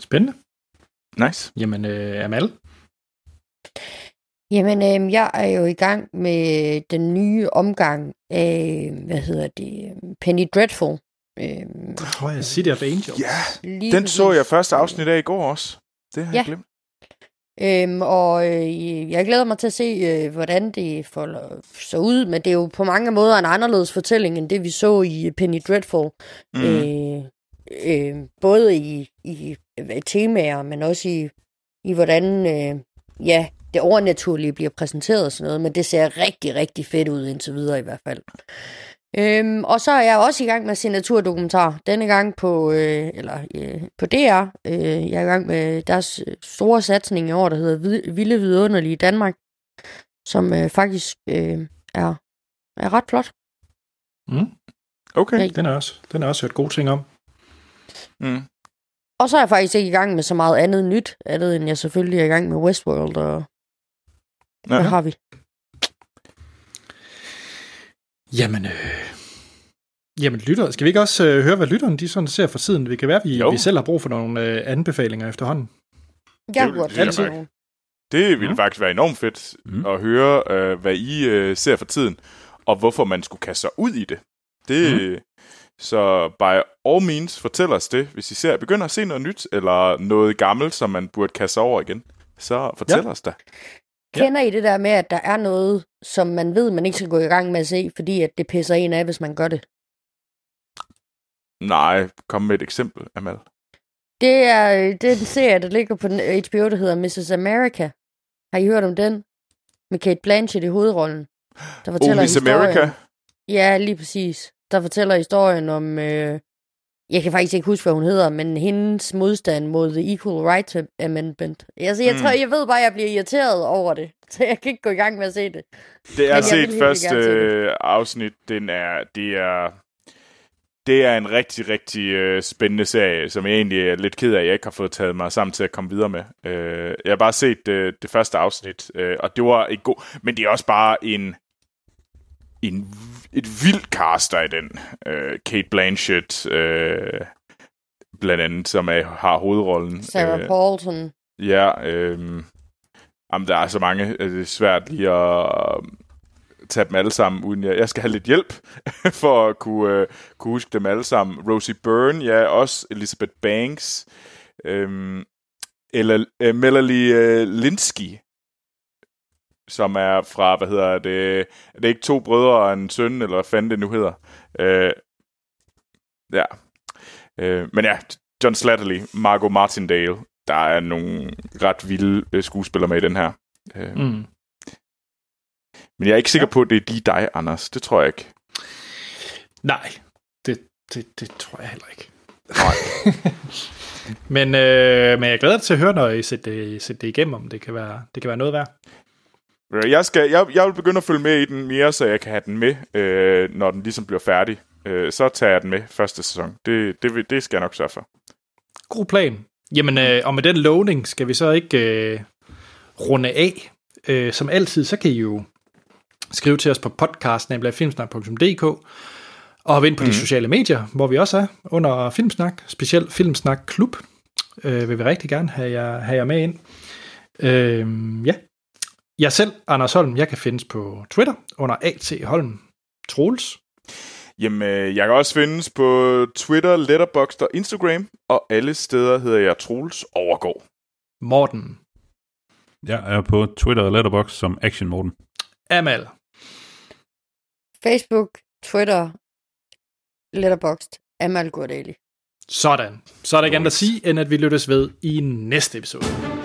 Spændende. Nice. Jamen, øh, Amal? Jamen, øh, jeg er jo i gang med den nye omgang af, hvad hedder det, Penny Dreadful. Øh, oh, City of Angels. Ja, lige den så jeg første afsnit af i går også. Det har Ja. jeg glemt. Øhm, og øh, jeg glæder mig til at se, øh, hvordan det folder så ud, men det er jo på mange måder en anderledes fortælling, end det vi så i Penny Dreadful. Mm. Øh, øh, både i, i øh, temaer, men også i, i hvordan øh, ja, det overnaturlige bliver præsenteret og sådan noget, men det ser rigtig, rigtig fedt ud indtil videre i hvert fald. Øhm, og så er jeg også i gang med at se naturdokumentar. Denne gang på, øh, eller, øh, på DR. Øh, jeg er i gang med deres øh, store satsning i år, der hedder Vilde Vidunderlige Danmark, som øh, faktisk øh, er, er ret flot. Mm, Okay. Ja. den, er også, den er også hørt gode ting om. Mm. Og så er jeg faktisk ikke i gang med så meget andet nyt, andet end jeg selvfølgelig er i gang med Westworld, og hvad Ja. har vi? Jamen, øh, jamen lytter, skal vi ikke også øh, høre, hvad lytterne de sådan ser for tiden? Det kan være, vi, Jo. vi selv har brug for nogle øh, anbefalinger efterhånden. Jeg det jeg mig nogle. Det ville faktisk være enormt fedt Mm. at høre, øh, hvad I øh, ser for tiden, og hvorfor man skulle kaste sig ud i det. det Så by all means, fortæl os det, hvis I ser, begynder at se noget nyt, eller noget gammelt, som man burde kaste over igen. Så fortæl Ja. os da. Ja. Kender I det der med, at der er noget, som man ved, man ikke skal gå i gang med at se, fordi at det pisser en af, hvis man gør det? Nej, kom med et eksempel, Amal. Det er, øh, det er en serie, der ligger på HBO, der hedder Mrs. America. Har I hørt om den? Med Kate Blanchett i hovedrollen. Der fortæller Oh, Miss. America. Ja, lige præcis. Der fortæller historien om... Øh, jeg kan faktisk ikke huske, hvad hun hedder, men hendes modstand mod The Equal Rights Amendment. Altså, jeg, Mm. tror, jeg ved bare, at jeg bliver irriteret over det. Så jeg kan ikke gå i gang med at se det. Det er set første gerne se øh, afsnit. Den er, det er, det er en rigtig, rigtig øh, spændende serie, som jeg egentlig er lidt ked af, at jeg ikke har fået taget mig sammen til at komme videre med. Øh, jeg har bare set øh, det første afsnit, øh, og det var et god, men det er også bare en, en et vildt caster i den. Øh, Kate Blanchett, øh, blandt andet, som er, har hovedrollen. Sarah Øh, Paulson. Ja, øh, jamen, der er så mange. øh, Det er svært lige at tage dem alle sammen, uden jeg, jeg skal have lidt hjælp for at kunne, øh, kunne huske dem alle sammen. Rosie Byrne, ja, også Elizabeth Banks, øh, eller øh, Melanie øh, Linsky, som er fra, hvad hedder det, er det ikke to brødre og en søn, eller hvad fanden det nu hedder? Øh, ja. Øh, men ja, John Slatterly, Margot Martindale, der er nogle ret vilde øh, skuespillere med i den her. Øh, mm. Men jeg er ikke sikker på, at det er lige dig, Anders. Det tror jeg ikke. Nej, det, det, det tror jeg heller ikke. Nej. Men, øh, men jeg glæder mig til at høre, når I sætter det, sætter det igennem, om det kan være, det kan være noget værd. Jeg, skal, jeg, jeg vil begynde at følge med i den mere, så jeg kan have den med, øh, når den ligesom bliver færdig. Øh, så tager jeg den med første sæson. Det, det, det skal jeg nok sørge for. God plan. Jamen, øh, og med den loading skal vi så ikke øh, runde af. Øh, som altid, så kan I jo skrive til os på podcast.filmsnak.dk og hoppe ind på mm. de sociale medier, hvor vi også er under Filmsnak, specielt Filmsnak Klub. Øh, vil vi rigtig gerne have jer, have jer med ind. Øh, ja. Jeg selv, Anders Holm, jeg kan findes på Twitter under AT Holm Troels. Jamen, øh, jeg kan også findes på Twitter, Letterboxd og Instagram, og alle steder hedder jeg Troels Overgaard. Morten. Jeg er på Twitter og Letterboxd som Action Morten. Amal. Facebook, Twitter, Letterboxd, Amal Gordali. Sådan. Så er der ikke andet at sige, end at vi lyttes ved i næste episode.